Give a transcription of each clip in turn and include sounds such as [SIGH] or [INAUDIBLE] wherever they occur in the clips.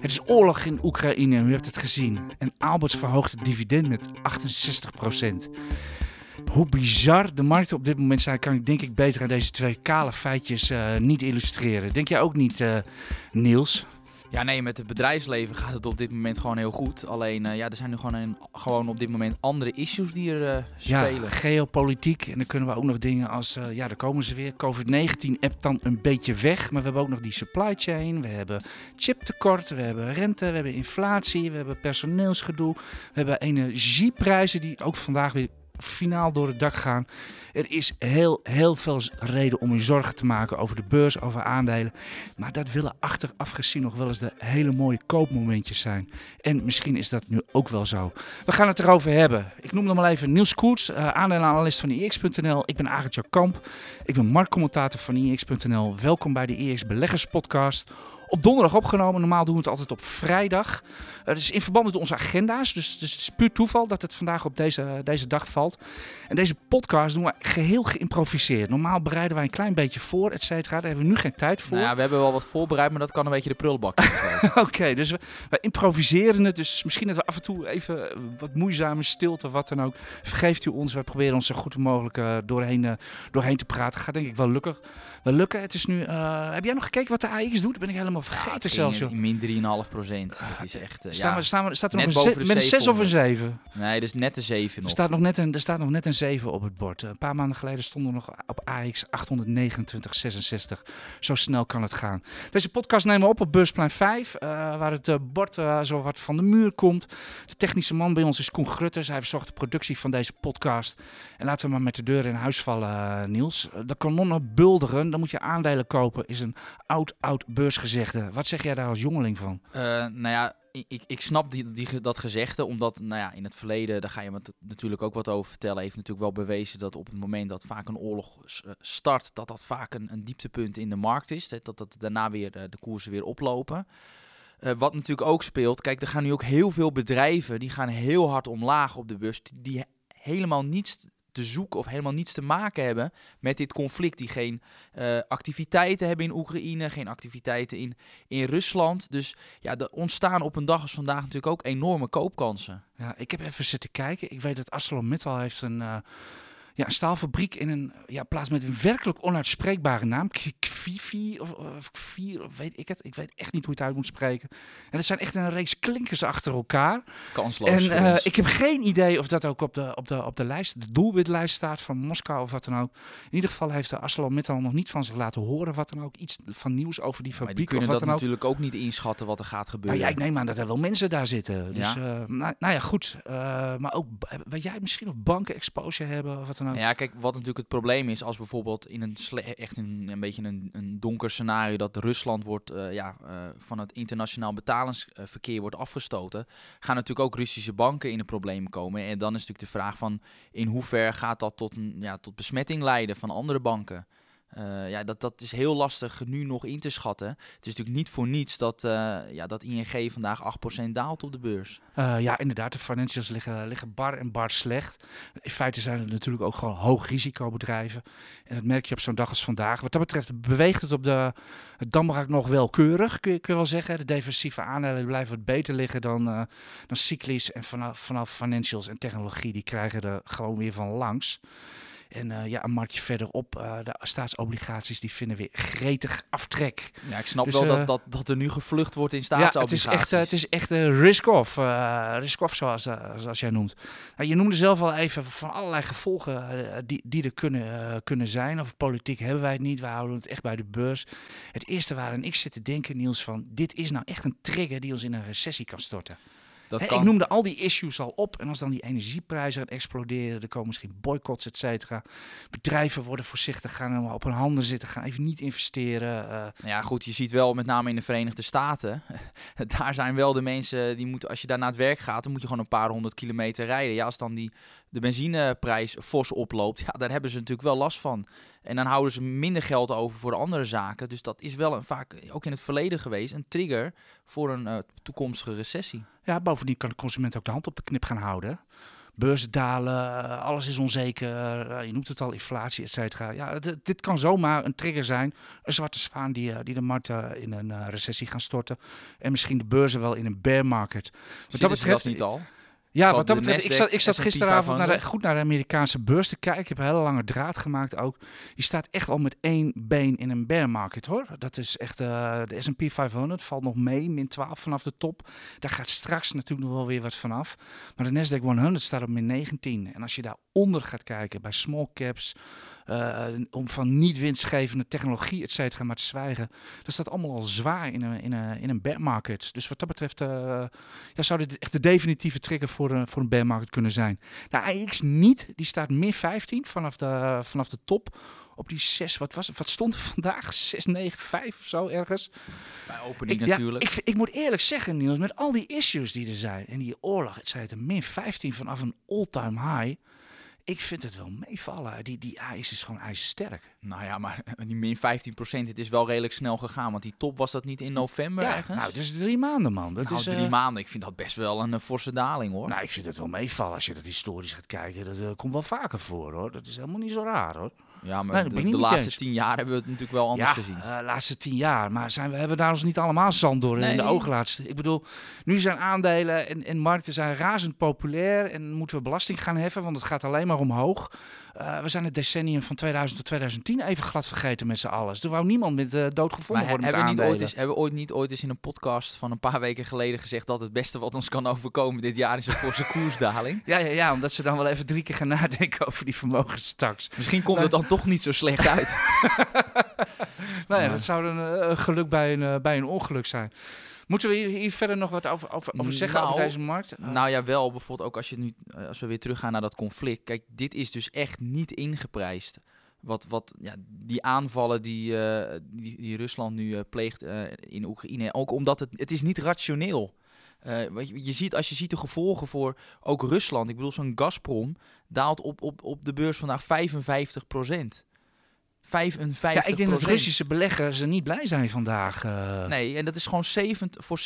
Het is oorlog in Oekraïne, u hebt het gezien. En Alberts verhoogt het dividend met 68%. Hoe bizar de markten op dit moment zijn, kan ik denk ik beter aan deze twee kale feitjes uh, niet illustreren. Denk jij ook niet, uh, Niels? Ja, nee, met het bedrijfsleven gaat het op dit moment gewoon heel goed. Alleen, uh, ja, er zijn nu gewoon, een, gewoon op dit moment andere issues die er uh, spelen. Ja, geopolitiek. En dan kunnen we ook nog dingen als, uh, ja, daar komen ze weer. COVID-19 appt dan een beetje weg. Maar we hebben ook nog die supply chain. We hebben chiptekort, we hebben rente, we hebben inflatie, we hebben personeelsgedoe. We hebben energieprijzen die ook vandaag weer finaal door het dak gaan. Er is heel, heel veel reden om je zorgen te maken over de beurs, over aandelen. Maar dat willen achteraf gezien nog wel eens de hele mooie koopmomentjes zijn. En misschien is dat nu ook wel zo. We gaan het erover hebben. Ik noem nog maar even Niels Koerts, uh, aandelenanalist van IX.nl. Ik ben Arend Kamp. Ik ben marktcommentator van IX.nl. Welkom bij de IX Beleggers Podcast op donderdag opgenomen. Normaal doen we het altijd op vrijdag. Uh, dus in verband met onze agenda's. Dus, dus het is puur toeval dat het vandaag op deze, deze dag valt. En deze podcast doen we geheel geïmproviseerd. Normaal bereiden wij een klein beetje voor, et cetera. Daar hebben we nu geen tijd voor. Nou ja, we hebben wel wat voorbereid, maar dat kan een beetje de prullenbak [LAUGHS] Oké, okay, dus we, we, improviseren het. Dus misschien dat we af en toe even wat moeizame stilte, wat dan ook. Vergeeft u ons. We proberen ons zo goed mogelijk uh, doorheen, uh, doorheen te praten. Gaat denk ik wel lukken. Wel lukken. Het is nu... heb jij nog gekeken wat de AX doet? Ben ik helemaal vergeten ja, zelfs. Joh. Min 3,5 procent. Dat is echt... staan ja, we, staan we, staat er nog een met een 6 of een 7? Nee, dus net een 7 nog. Er staat nog net een, er staat nog net een 7 op het bord. Een paar maanden geleden stonden we nog op AX 829,66. Zo snel kan het gaan. Deze podcast nemen we op op Beursplein 5, uh, waar het uh, bord uh, zo wat van de muur komt. De technische man bij ons is Koen Grutters. Hij verzorgt de productie van deze podcast. En laten we maar met de deur in huis vallen, Niels. De kanonnen bulderen, dan moet je aandelen kopen, is een oud, oud Wat zeg jij daar als jongeling van? nou ja, ik, ik snap die, die, dat gezegde, omdat nou ja, in het verleden, daar ga je wat, natuurlijk ook wat over vertellen, heeft natuurlijk wel bewezen dat op het moment dat vaak een oorlog start, dat dat vaak een, een dieptepunt in de markt is. Dat, dat daarna weer de, de koersen weer oplopen. Wat natuurlijk ook speelt, kijk, er gaan nu ook heel veel bedrijven, die gaan heel hard omlaag op de beurs, die helemaal niets te zoeken of helemaal niets te maken hebben met dit conflict. Die geen uh, activiteiten hebben in Oekraïne, geen activiteiten in, in Rusland. Dus ja, er ontstaan op een dag als vandaag natuurlijk ook enorme koopkansen. Ja, ik heb even zitten kijken. Ik weet dat ArcelorMittal heeft een... Uh ja, een staalfabriek in een ja, plaats met een werkelijk onuitspreekbare naam. Kvivi of, of Kvier, of weet ik het. Ik weet echt niet hoe je het uit moet spreken. En het zijn echt een reeks klinkers achter elkaar. Kansloos. En uh, ik heb geen idee of dat ook op de, op de, op de lijst, de doelwitlijst staat van Moskou of wat dan ook. In ieder geval heeft de ArcelorMittal nog niet van zich laten horen wat dan ook. Iets van nieuws over die fabriek. Maar die kunnen of wat dat dan natuurlijk ook. niet inschatten wat er gaat gebeuren. Nou ja, ik neem aan dat er wel mensen daar zitten. Dus, ja? Uh, nou, nou, ja, goed. Uh, maar ook, weet jij misschien of banken exposure hebben of wat dan Ja, kijk, wat natuurlijk het probleem is als bijvoorbeeld in een echt een, een beetje een, een donker scenario dat Rusland wordt uh, ja, uh, van het internationaal betalingsverkeer wordt afgestoten, gaan natuurlijk ook Russische banken in de problemen komen. En dan is natuurlijk de vraag van in hoever gaat dat tot, een, ja, tot besmetting leiden van andere banken. Uh, ja, dat, dat is heel lastig nu nog in te schatten. Het is natuurlijk niet voor niets dat, uh, ja, dat ING vandaag 8% daalt op de beurs. Uh, ja, inderdaad. De financials liggen, liggen bar en bar slecht. In feite zijn het natuurlijk ook gewoon hoogrisicobedrijven. En dat merk je op zo'n dag als vandaag. Wat dat betreft beweegt het op de Damrak nog wel keurig, kun je, kun je wel zeggen. De defensieve aandelen blijven wat beter liggen dan, dan cyclisch. En vanaf, vanaf financials en technologie, die krijgen er gewoon weer van langs. En uh, ja, een marktje verderop, uh, de staatsobligaties die vinden weer gretig aftrek. Ja, ik snap dus, wel dat, dat, dat er nu gevlucht wordt in staatsobligaties. Ja, het is echt, het is echt risk-off, risk-off zoals, zoals jij noemt. Nou, je noemde zelf al even van allerlei gevolgen die, die er kunnen, kunnen zijn. Of politiek hebben wij het niet, we houden het echt bij de beurs. Het eerste waarin ik zit te denken, Niels, van dit is nou echt een trigger die ons in een recessie kan storten. Dat kan... Ik noemde al die issues al op. En als dan die energieprijzen exploderen, er komen misschien boycotts, et cetera. Bedrijven worden voorzichtig, gaan op hun handen zitten, gaan even niet investeren. Uh... Ja, goed, je ziet wel met name in de Verenigde Staten. [LAUGHS] daar zijn wel de mensen die moeten, als je daar naar het werk gaat, dan moet je gewoon een paar honderd kilometer rijden. Ja, als dan die, de benzineprijs fors oploopt, ja, daar hebben ze natuurlijk wel last van. En dan houden ze minder geld over voor andere zaken. Dus dat is wel een, vaak, ook in het verleden geweest, een trigger voor een uh, toekomstige recessie. Ja, bovendien kan de consument ook de hand op de knip gaan houden. beurzen dalen, alles is onzeker, je noemt het al, inflatie, et cetera. Ja, dit kan zomaar een trigger zijn, een zwarte zwaan die, die de markt in een recessie gaan storten. En misschien de beurzen wel in een bear market. Wat dat betreft niet al? Ja, wat dat betreft, ik zat, ik zat gisteravond naar de, goed naar de Amerikaanse beurs te kijken. Ik heb een hele lange draad gemaakt ook. Die staat echt al met één been in een bear market hoor. Dat is echt, uh, de S&P 500 valt nog mee, min 12 vanaf de top. Daar gaat straks natuurlijk nog wel weer wat vanaf. Maar de Nasdaq 100 staat op min 19. En als je daaronder gaat kijken, bij small caps, uh, om van niet winstgevende technologie, et cetera, maar te zwijgen. Dat staat allemaal al zwaar in een, in een, in een bear market. Dus wat dat betreft uh, ja, zou dit echt de definitieve trigger voor, uh, voor een bear market kunnen zijn. De AX niet, die staat min 15 vanaf de, vanaf de top op die 6, wat was? Wat stond er vandaag? 6, 9, 5 of zo ergens. Bij opening natuurlijk. ik, ik, moet eerlijk zeggen, Niels, met al die issues die er zijn en die oorlog, het zei het, min 15 vanaf een all-time high ik vind het wel meevallen. Die, die ijs is gewoon ijzersterk. Nou ja, maar [LAUGHS] die min 15 procent, het is wel redelijk snel gegaan. Want die top was dat niet in november ja, ergens? Nou, dus drie maanden, man. Dat nou, is, drie uh... maanden. Ik vind dat best wel een uh, forse daling, hoor. Nou, ik vind het wel meevallen als je dat historisch gaat kijken. Dat uh, komt wel vaker voor, hoor. Dat is helemaal niet zo raar, hoor. Ja, maar de, laatste tien jaar hebben we het natuurlijk wel anders ja, gezien. de uh, laatste tien jaar. Maar zijn we hebben daar ons niet allemaal zand door in de ogen laten. Ik bedoel, nu zijn aandelen en, en markten zijn razend populair. En moeten we belasting gaan heffen, want het gaat alleen maar omhoog. Uh, we zijn het decennium van 2000 tot 2010 even glad vergeten met z'n allen. Toen wou niemand met uh, dood gevonden worden hebben, niet ooit eens, hebben we ooit niet ooit eens in een podcast van een paar weken geleden gezegd dat het beste wat ons kan overkomen dit jaar is een forse [LAUGHS] koersdaling? ja, ja, ja, omdat ze dan wel even drie keer gaan nadenken over die vermogenstaks. Misschien komt het dan toch niet zo slecht uit. [LAUGHS] nou ja, dat zou een uh, geluk bij een, bij een ongeluk zijn. Moeten we hier, verder nog wat over, over, over zeggen over nou, deze markt? Nou ja, wel. Bijvoorbeeld ook als, je nu, als we weer teruggaan naar dat conflict. Kijk, dit is dus echt niet ingeprijsd. Wat, wat ja, die aanvallen die, uh, die, die, Rusland nu uh, pleegt uh, in Oekraïne. Ook omdat het, het is niet rationeel. je, je, ziet, als je ziet de gevolgen voor ook Rusland. Ik bedoel, zo'n Gazprom daalt op, op, op de beurs vandaag 55 procent. 55 Ja, ik denk dat Russische beleggers niet blij zijn vandaag. Uh... Nee, en dat is gewoon 70, voor 70%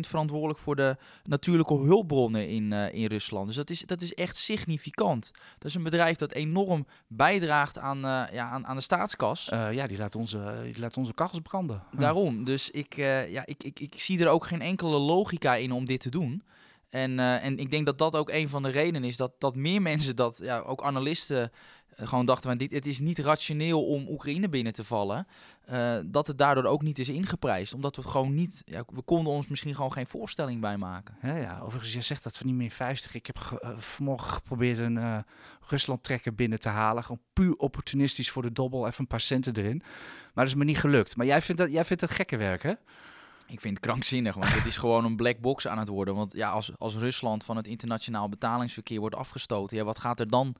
verantwoordelijk voor de natuurlijke hulpbronnen in, uh, in Rusland. Dus dat is, dat is echt significant. Dat is een bedrijf dat enorm bijdraagt aan, uh, ja, aan, aan de staatskas. ja, die laat onze, die laat onze kachels branden. Daarom. Dus ik, ja, ik, ik, ik zie er ook geen enkele logica in om dit te doen. En, en ik denk dat dat ook een van de redenen is dat, dat meer [LAUGHS] mensen dat, ja, ook analisten gewoon dachten van dit, het is niet rationeel om Oekraïne binnen te vallen. Uh, dat het daardoor ook niet is ingeprijsd. Omdat we het gewoon niet, ja, we konden ons misschien gewoon geen voorstelling bij maken. Ja, ja overigens, jij zegt dat we niet meer 50. Ik heb ge, uh, vanmorgen geprobeerd een uh, Rusland trekker binnen te halen. Gewoon puur opportunistisch voor de dobbel, even een paar centen erin. Maar dat is me niet gelukt. Maar jij vindt dat, jij vindt dat gekke werk, hè? Ik vind het krankzinnig, want het is gewoon een black box aan het worden. Want ja, als, als Rusland van het internationaal betalingsverkeer wordt afgestoten, ja, wat gaat er dan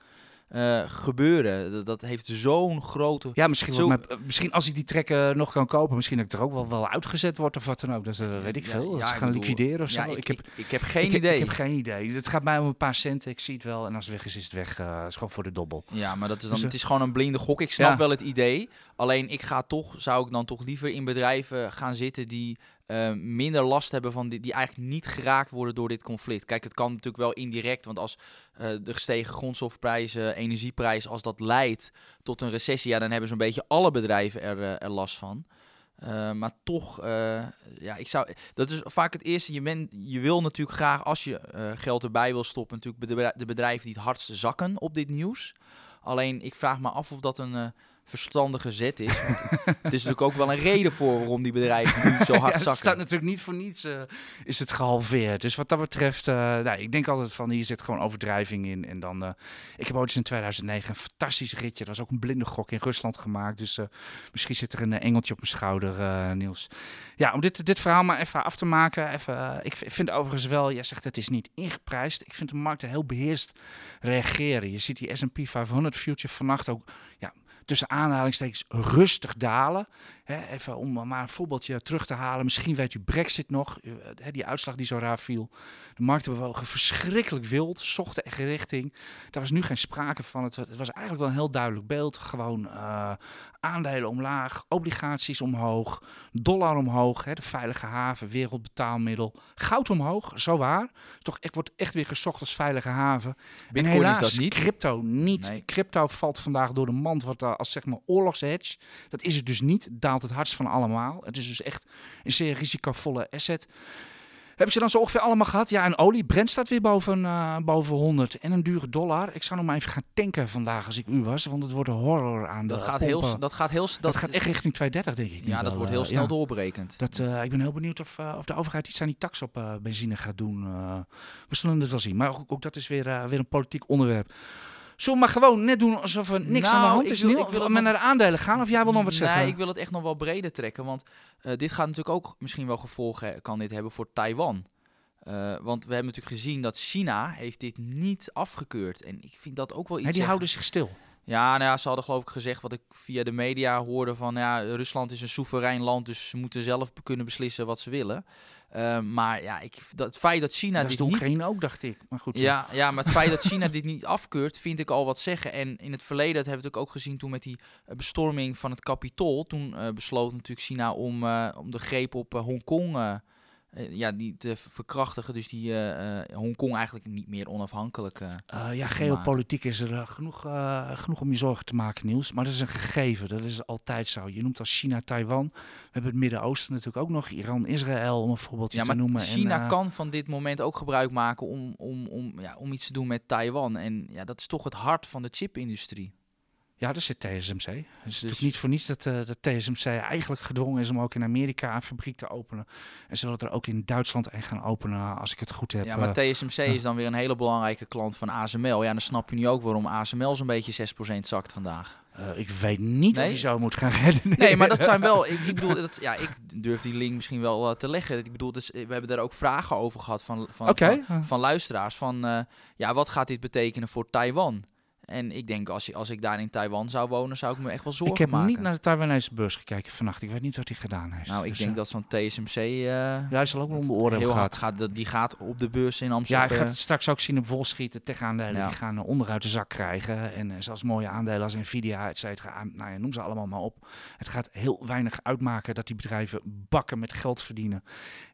uh, gebeuren. Dat, dat heeft zo'n grote... Ja, misschien, zo... misschien als ik die trekken nog kan kopen, misschien dat ik er ook wel, wel uitgezet wordt of wat dan ook. Dat uh, weet ik veel. Ja, dat ze gaan bedoel, liquideren of zo. Ik, ik, heb, ik, heb geen idee. Ik heb geen idee. Het gaat mij om een paar centen. Ik zie het wel. En als het weg is, is het weg. Uh, is gewoon voor de dobbel. Ja, maar dat is dan, dus, het is gewoon een blinde gok. Ik snap wel het idee. Alleen ik ga toch, zou ik dan toch liever in bedrijven gaan zitten die uh, minder last hebben van die, die eigenlijk niet geraakt worden door dit conflict. Kijk, het kan natuurlijk wel indirect, want als de gestegen grondstofprijzen, energieprijs, als dat leidt tot een recessie, ja, dan hebben zo'n beetje alle bedrijven er, uh, er last van. maar toch, ja, ik zou. Dat is vaak het eerste. Je, je wil natuurlijk graag, als je geld erbij wil stoppen, natuurlijk de bedrijven die het hardste zakken op dit nieuws. Alleen ik vraag me af of dat een verstandige zet is. het is natuurlijk ook wel een reden voor waarom die bedrijven nu zo [LAUGHS] hard zakken. Het staat natuurlijk niet voor niets, uh, is het gehalveerd. Dus wat dat betreft, uh, nou, ik denk altijd van hier zit gewoon overdrijving in. En dan, uh, ik heb ooit in 2009 een fantastisch ritje, dat was ook een blinde gok in Rusland gemaakt. Dus misschien zit er een engeltje op mijn schouder, Niels. Ja, om dit, dit verhaal maar even af te maken. Even, ik vind overigens wel, jij zegt het is niet ingeprijsd. Ik vind de markten heel beheerst reageren. Je ziet die S&P 500 future vannacht ook, ja, tussen aanhalingstekens rustig dalen. Hè, even om maar een voorbeeldje terug te halen. Misschien weet u Brexit nog, hè, die uitslag die zo raar viel. De markten bewogen verschrikkelijk wild, zochten echt richting. Daar was nu geen sprake van. Het, het was eigenlijk wel een heel duidelijk beeld. Gewoon uh, aandelen omlaag, obligaties omhoog, dollar omhoog, hè, de veilige haven, wereldbetaalmiddel. Goud omhoog, zo waar. Toch, het wordt echt weer gezocht als veilige haven. Bitcoin en helaas, is dat niet? crypto niet. Crypto valt vandaag door de mand wat als zeg maar oorlogshedge. Dat is het dus niet. Daalt het hardst van allemaal. Het is dus echt een zeer risicovolle asset. Heb ik ze dan zo ongeveer allemaal gehad? Ja, en olie. Brent staat weer boven, uh, boven 100. En een dure dollar. Ik zou nog maar even gaan tanken vandaag als ik u was. Want het wordt een horror aan dat de gaat heel, dat gaat heel dat, dat gaat echt richting 230, denk ik. Ja, dat wordt heel snel ja. doorbrekend. Dat, uh, ik ben heel benieuwd of, uh, of de overheid iets aan die tax op benzine gaat doen. we zullen het wel zien. Maar ook, ook dat is weer, weer een politiek onderwerp. Zullen we maar gewoon net doen alsof er niks aan de hand is? Ik wil, ik wil met naar de aandelen gaan of jij wil nog wat zeggen? Nee, ik wil het echt nog wel breder trekken. Want uh, dit gaat natuurlijk ook misschien wel gevolgen kan dit hebben voor Taiwan. Uh, want we hebben natuurlijk gezien dat China heeft dit niet afgekeurd. En ik vind dat ook wel iets... Ja, die houden zich stil. Ja, nou ja, ze hadden geloof ik gezegd wat ik via de media hoorde van... Ja, Rusland is een soeverein land, dus ze moeten zelf kunnen beslissen wat ze willen. Uh, maar ja, ik, dat, het feit dat China dat dit niet... geen ook, dacht ik. Maar goed. Ja, ja, maar het feit dat China [LAUGHS] dit niet afkeurt, vind ik al wat zeggen. En in het verleden, dat hebben we ook gezien toen met die uh, bestorming van het Capitool. Toen uh, besloot natuurlijk China om, om de greep op Hongkong ja, die te verkrachtigen. Dus die uh, Hongkong eigenlijk niet meer onafhankelijk. ja, geopolitiek is er genoeg, genoeg om je zorgen te maken, Niels. Maar dat is een gegeven. Dat is altijd zo. Je noemt als China, Taiwan. We hebben het Midden-Oosten natuurlijk ook nog. Iran, Israël, om een voorbeeldje ja, te noemen. China en, kan van dit moment ook gebruik maken om, om, om, ja, om iets te doen met Taiwan. En ja, dat is toch het hart van de chipindustrie. Ja, dat zit TSMC. Het is dus... niet voor niets dat, uh, dat TSMC eigenlijk gedwongen is om ook in Amerika een fabriek te openen. En ze willen er ook in Duitsland een gaan openen, als ik het goed heb. Ja, maar eh, TSMC is dan weer een hele belangrijke klant van ASML. Ja, dan snap je nu ook waarom ASML zo'n beetje 6% zakt vandaag. Uh, ik weet niet nee? of je zo moet gaan [LAUGHS] redden. Nee, maar dat zijn wel. Ik, ik bedoel, dat, ja, ik durf die link misschien wel te leggen. Ik bedoel, dus, we hebben daar ook vragen over gehad van, van, okay. van, van, luisteraars. Van ja, wat gaat dit betekenen voor Taiwan? En ik denk, als, als ik daar in Taiwan zou wonen, zou ik me echt wel zorgen maken. Ik heb niet naar de Taiwanese beurs gekeken vannacht. Ik weet niet wat hij gedaan heeft. Nou, ik dus, denk uh, dat zo'n TSMC... Uh, ja, hij zal ook wel om de oren hebben gehad. Gaat, die gaat op de beurs in Amsterdam. Ja, ik ga het straks ook zien op volschieten tegen aandelen. Ja. Die gaan onderuit de zak krijgen. En uh, zelfs mooie aandelen als Nvidia, et cetera. Nou ja, noem ze allemaal maar op. Het gaat heel weinig uitmaken dat die bedrijven bakken met geld verdienen.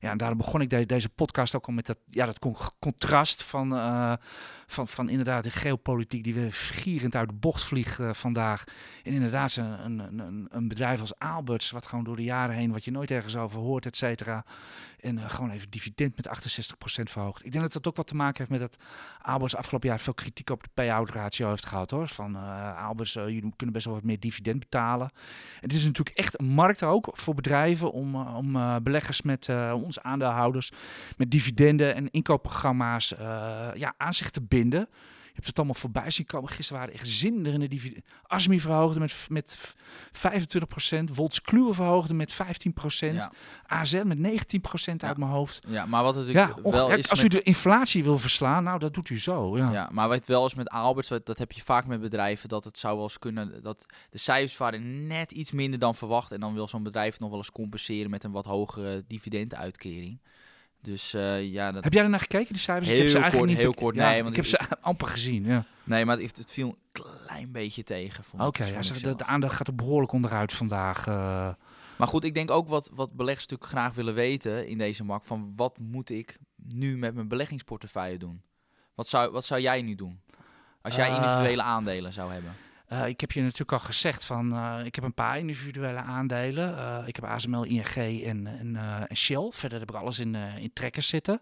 Ja, en daarom begon ik de, deze podcast ook al met dat, ja, dat contrast van, uh, van, van inderdaad de geopolitiek die we gierend uit de bocht vliegt uh, vandaag. En inderdaad, een, een, een, een, bedrijf als Alberts, wat gewoon door de jaren heen, wat je nooit ergens over hoort, et cetera. En uh, gewoon even dividend met 68% verhoogd. Ik denk dat dat ook wat te maken heeft met dat Alberts afgelopen jaar veel kritiek op de payout ratio heeft gehad hoor. Van uh, Alberts, jullie kunnen best wel wat meer dividend betalen. En het is natuurlijk echt een markt ook voor bedrijven om, om beleggers met onze aandeelhouders met dividenden en inkoopprogramma's ja, aan zich te binden. Hebt het allemaal voorbij zien komen. Gisteren waren echt zinderende dividenden. Asmi verhoogde met, met 25%. Volts verhoogde met 15%. Ja. AZ met 19% ja. uit mijn hoofd. Ja, maar wat het ja, wel is Als u de inflatie wil verslaan, nou dat doet u zo. Ja, ja maar wat wel is met Alberts, dat heb je vaak met bedrijven, dat het zou wel eens kunnen, dat de cijfers waren net iets minder dan verwacht. En dan wil zo'n bedrijf nog wel eens compenseren met een wat hogere dividenduitkering. Dus uh, ja, dat... Heb jij er naar gekeken, de cijfers? Heel ik heb ze kort, eigenlijk heel kort. nee, want ik heb ze amper gezien. Ja. Nee, maar het, het viel een klein beetje tegen. Oké, okay, ja, de, de, aandacht gaat er behoorlijk onderuit vandaag. Uh... Maar goed, ik denk ook wat, wat beleggers natuurlijk graag willen weten in deze markt. Van wat moet ik nu met mijn beleggingsportefeuille doen? Wat zou, wat zou jij nu doen? Als jij uh... individuele aandelen zou hebben? Uh, ik heb je natuurlijk al gezegd van, uh, ik heb een paar individuele aandelen. Uh, ik heb ASML, ING en, en, en, Shell. Verder heb ik alles in, in trekkers zitten.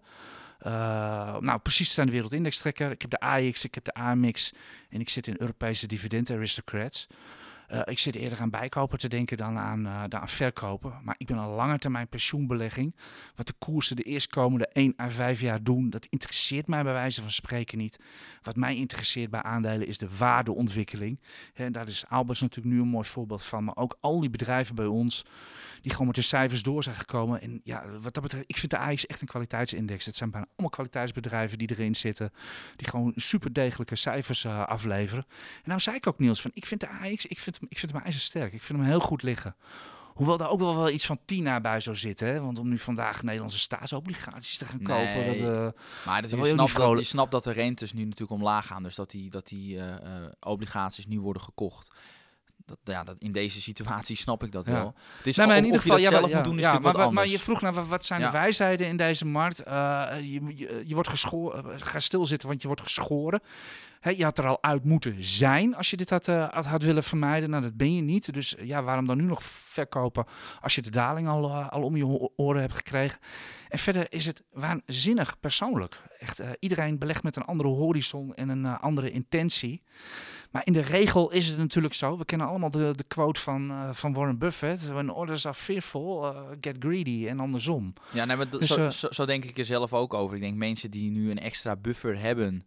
nou, precies zijn de wereldindex trekker. Ik heb de AX, ik heb de AMX en ik zit in Europese dividend aristocrats. Uh, ik zit eerder aan bijkopen te denken dan aan, uh, dan aan verkopen. Maar ik ben een lange termijn pensioenbelegging. Wat de koersen de eerstkomende 1 à 5 jaar doen, dat interesseert mij bij wijze van spreken niet. Wat mij interesseert bij aandelen is de waardeontwikkeling. En daar is Alberts natuurlijk nu een mooi voorbeeld van. Maar ook al die bedrijven bij ons, die gewoon met de cijfers door zijn gekomen. En ja, wat dat betreft, ik vind de AX echt een kwaliteitsindex. Het zijn bijna allemaal kwaliteitsbedrijven die erin zitten. Die gewoon super degelijke cijfers uh, afleveren. En nou zei ik ook Niels, van ik vind de AX, ik vind ik vind hem ijzersterk. Ik vind hem heel goed liggen. Hoewel daar ook wel, wel iets van Tina bij zou zitten. Hè? Want om nu vandaag Nederlandse staatsobligaties te gaan kopen. Nee. Dat, eh, Maar dat, je, snapt dat, je snapt dat de rentes nu natuurlijk omlaag gaan. Dus dat die, dat die eh, eh, obligaties nu worden gekocht. Dat, ja, dat, in deze situatie snap ik dat Ja. wel. Het is Nee, maar in ieder je geval, dat ja, zelf maar- ja, moet doen is maar, wat anders. maar je vroeg naar wat, wat zijn de wijsheden in deze markt. Eh, je, je, je wordt geschoren, eh, ga stilzitten, want je wordt geschoren. Je had er al uit moeten zijn als je dit had, eh, had, willen vermijden. Nou, dat ben je niet. Dus ja, waarom dan nu nog verkopen als je de daling al, al om je oren hebt gekregen? En verder is het waanzinnig persoonlijk. Echt, iedereen belegt met een andere horizon en een andere intentie. Maar in de regel is het natuurlijk zo. We kennen allemaal de, de quote van, eh, van Warren Buffett. When orders are fearful, uh, get greedy. En andersom. Ja, nee, maar Dus, zo, eh, zo, zo denk ik er zelf ook over. Ik denk mensen die nu een extra buffer hebben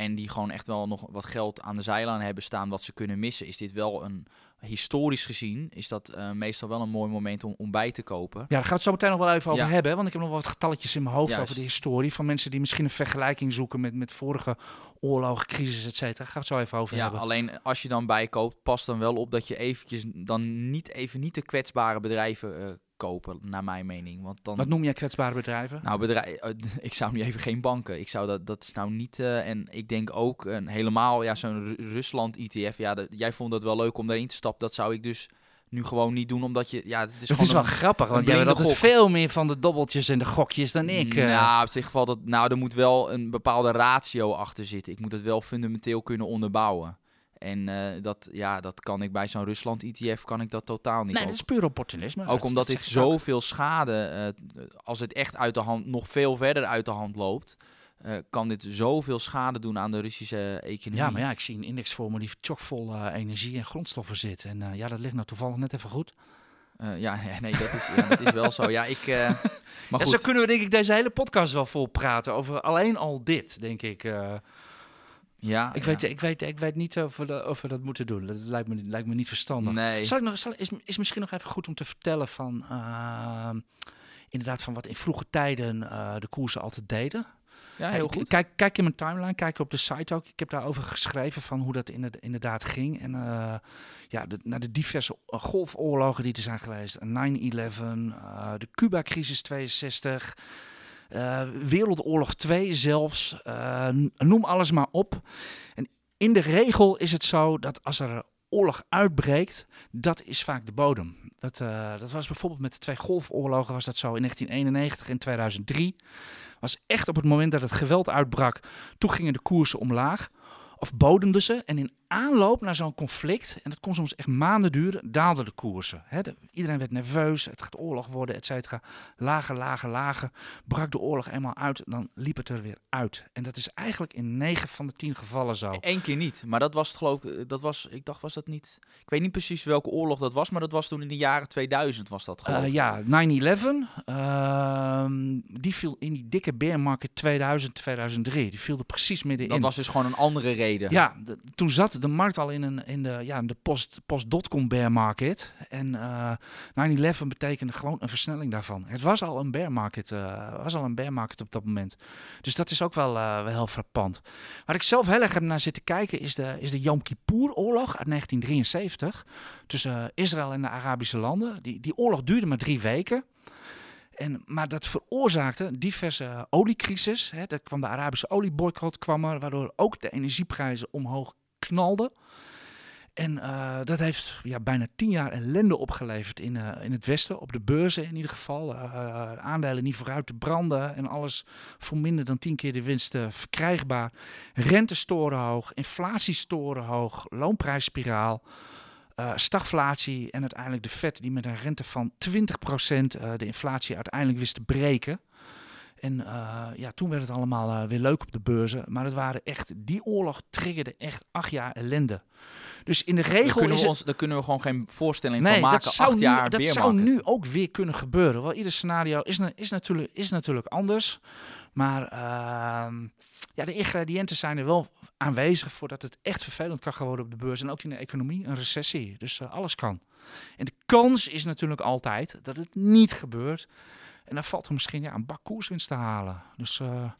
en die gewoon echt wel nog wat geld aan de zijlijn hebben staan wat ze kunnen missen, is dit wel een historisch gezien is dat eh, meestal wel een mooi moment om, om bij te kopen. Ja, daar gaan we het zo meteen nog wel even over Ja. hebben. Want ik heb nog wat getalletjes in mijn hoofd Juist. over de historie. Van mensen die misschien een vergelijking zoeken met, met vorige oorlogen, crisis, et cetera. Daar gaan we het zo even over Ja, hebben. alleen als je dan bijkoopt, pas dan wel op dat je eventjes dan niet even niet de kwetsbare bedrijven eh, kopen, naar mijn mening. Want dan Wat noem jij kwetsbare bedrijven? Nou, bedrijf, eh, [LAUGHS] ik zou nu even geen banken. Ik zou dat, dat is nou niet. eh, en ik denk ook een helemaal, ja, zo'n Ru- Rusland-ETF. Ja, dat, jij vond dat wel leuk om daarin te stappen. Dat zou ik dus nu gewoon niet doen, omdat je, ja, het is Het gewoon is wel een- grappig, want jij blinde altijd veel meer van de dobbeltjes en de gokjes dan ik. eh. Nou, op zich geval dat, nou, er moet wel een bepaalde ratio achter zitten. Ik moet het wel fundamenteel kunnen onderbouwen. En eh, dat, ja, dat kan ik bij zo'n Rusland-ETF kan ik dat totaal niet. nee, dat is puur opportunisme. Ook Dat- omdat dat dit zoveel schade, eh, als het echt uit de hand, nog veel verder uit de hand loopt, eh, kan dit zoveel schade doen aan de Russische economie. Ja, maar ja, ik zie een indexformule die chockvol energie en grondstoffen zit. En ja, dat ligt nou toevallig net even goed. [LAUGHS] Ja, nee, dat is, ja, dat is wel zo. Ja, ik. [LAUGHS] maar Ja, goed. zo kunnen we denk ik deze hele podcast wel vol praten over alleen al dit, denk ik. Ja, ik, ja. weet, ik, weet, ik weet niet of we, dat- of we dat moeten doen. Dat lijkt me, lijkt me niet verstandig. Nee. Zal ik nog, zal, is, is misschien nog even goed om te vertellen van... ehm, inderdaad, van wat in vroege tijden eh, de koersen altijd deden. Ja, heel goed. Kijk, kijk in mijn timeline, kijk op de site ook. Ik heb daarover geschreven van hoe dat inderda- inderdaad ging. En eh, ja, de, naar de diverse golfoorlogen die er zijn geweest. 9-11, eh, de Cuba-crisis 62, eh, Wereldoorlog 2 zelfs. eh, noem alles maar op. En in de regel is het zo dat als er oorlog uitbreekt, dat is vaak de bodem. Dat, eh, dat was bijvoorbeeld met de twee golfoorlogen was dat zo in 1991 en 2003 was echt op het moment dat het geweld uitbrak, toen gingen de koersen omlaag. Of bodemden ze. En in aanloop naar zo'n conflict, en dat kon soms echt maanden duren, daalden de koersen. De- iedereen werd nerveus, het gaat oorlog worden, et cetera. Lager, lager, lager. Brak de oorlog eenmaal uit, dan liep het er weer uit. En dat is eigenlijk in 9 van de 10 gevallen zo. Eén keer niet, maar dat was het geloof ik, dat was, ik dacht was dat niet, ik weet niet precies welke oorlog dat was, maar dat was toen in de jaren 2000 was dat geloof Eh, ja, 9-11, ehm, die viel in die dikke bear market 2000, 2003. Die viel er precies middenin. dat was dus gewoon een andere reden. Ja, de- toen zat de markt al in, een, in de, ja, de post, post-dotcom bear market. En eh 9-11 betekende gewoon een versnelling daarvan. Het was al een bear market, eh, was al een bear market op dat moment. Dus dat is ook wel, eh, wel heel frappant. Waar ik zelf heel erg heb naar zitten kijken is de, is de Yom Kippur-oorlog uit 1973. Tussen Israël en de Arabische landen. Die, die oorlog duurde maar drie weken. En, maar dat veroorzaakte diverse oliecrisis. Hè. Kwam de Arabische olieboycott, kwam er, waardoor ook de energieprijzen omhoog En eh, dat heeft ja, bijna tien jaar ellende opgeleverd in, eh, in het Westen, op de beurzen in ieder geval. Eh, aandelen niet vooruit te branden en alles voor minder dan tien keer de winst verkrijgbaar. Rentes torenhoog, inflatie torenhoog, loonprijsspiraal. stagflatie en uiteindelijk de Fed die met een rente van 20% eh, de inflatie uiteindelijk wist te breken. En eh, ja, toen werd het allemaal eh, weer leuk op de beurzen. Maar het waren echt, die oorlog triggerde echt acht jaar ellende. Dus in de Daar regel kunnen, is we ons, daar kunnen we gewoon geen voorstelling Nee, van maken. dat zou, Acht nu, jaar dat zou nu ook weer kunnen gebeuren. Wel, ieder scenario is, na- is, natuurlijk, is natuurlijk anders. Maar ehm, ja, de ingrediënten zijn er wel aanwezig voordat het echt vervelend kan gaan worden op de beurs. En ook in de economie, een recessie. Dus eh, alles kan. En de kans is natuurlijk altijd dat het niet gebeurt. En dan valt er misschien ja, een bak koerswinst te halen. Dus, eh,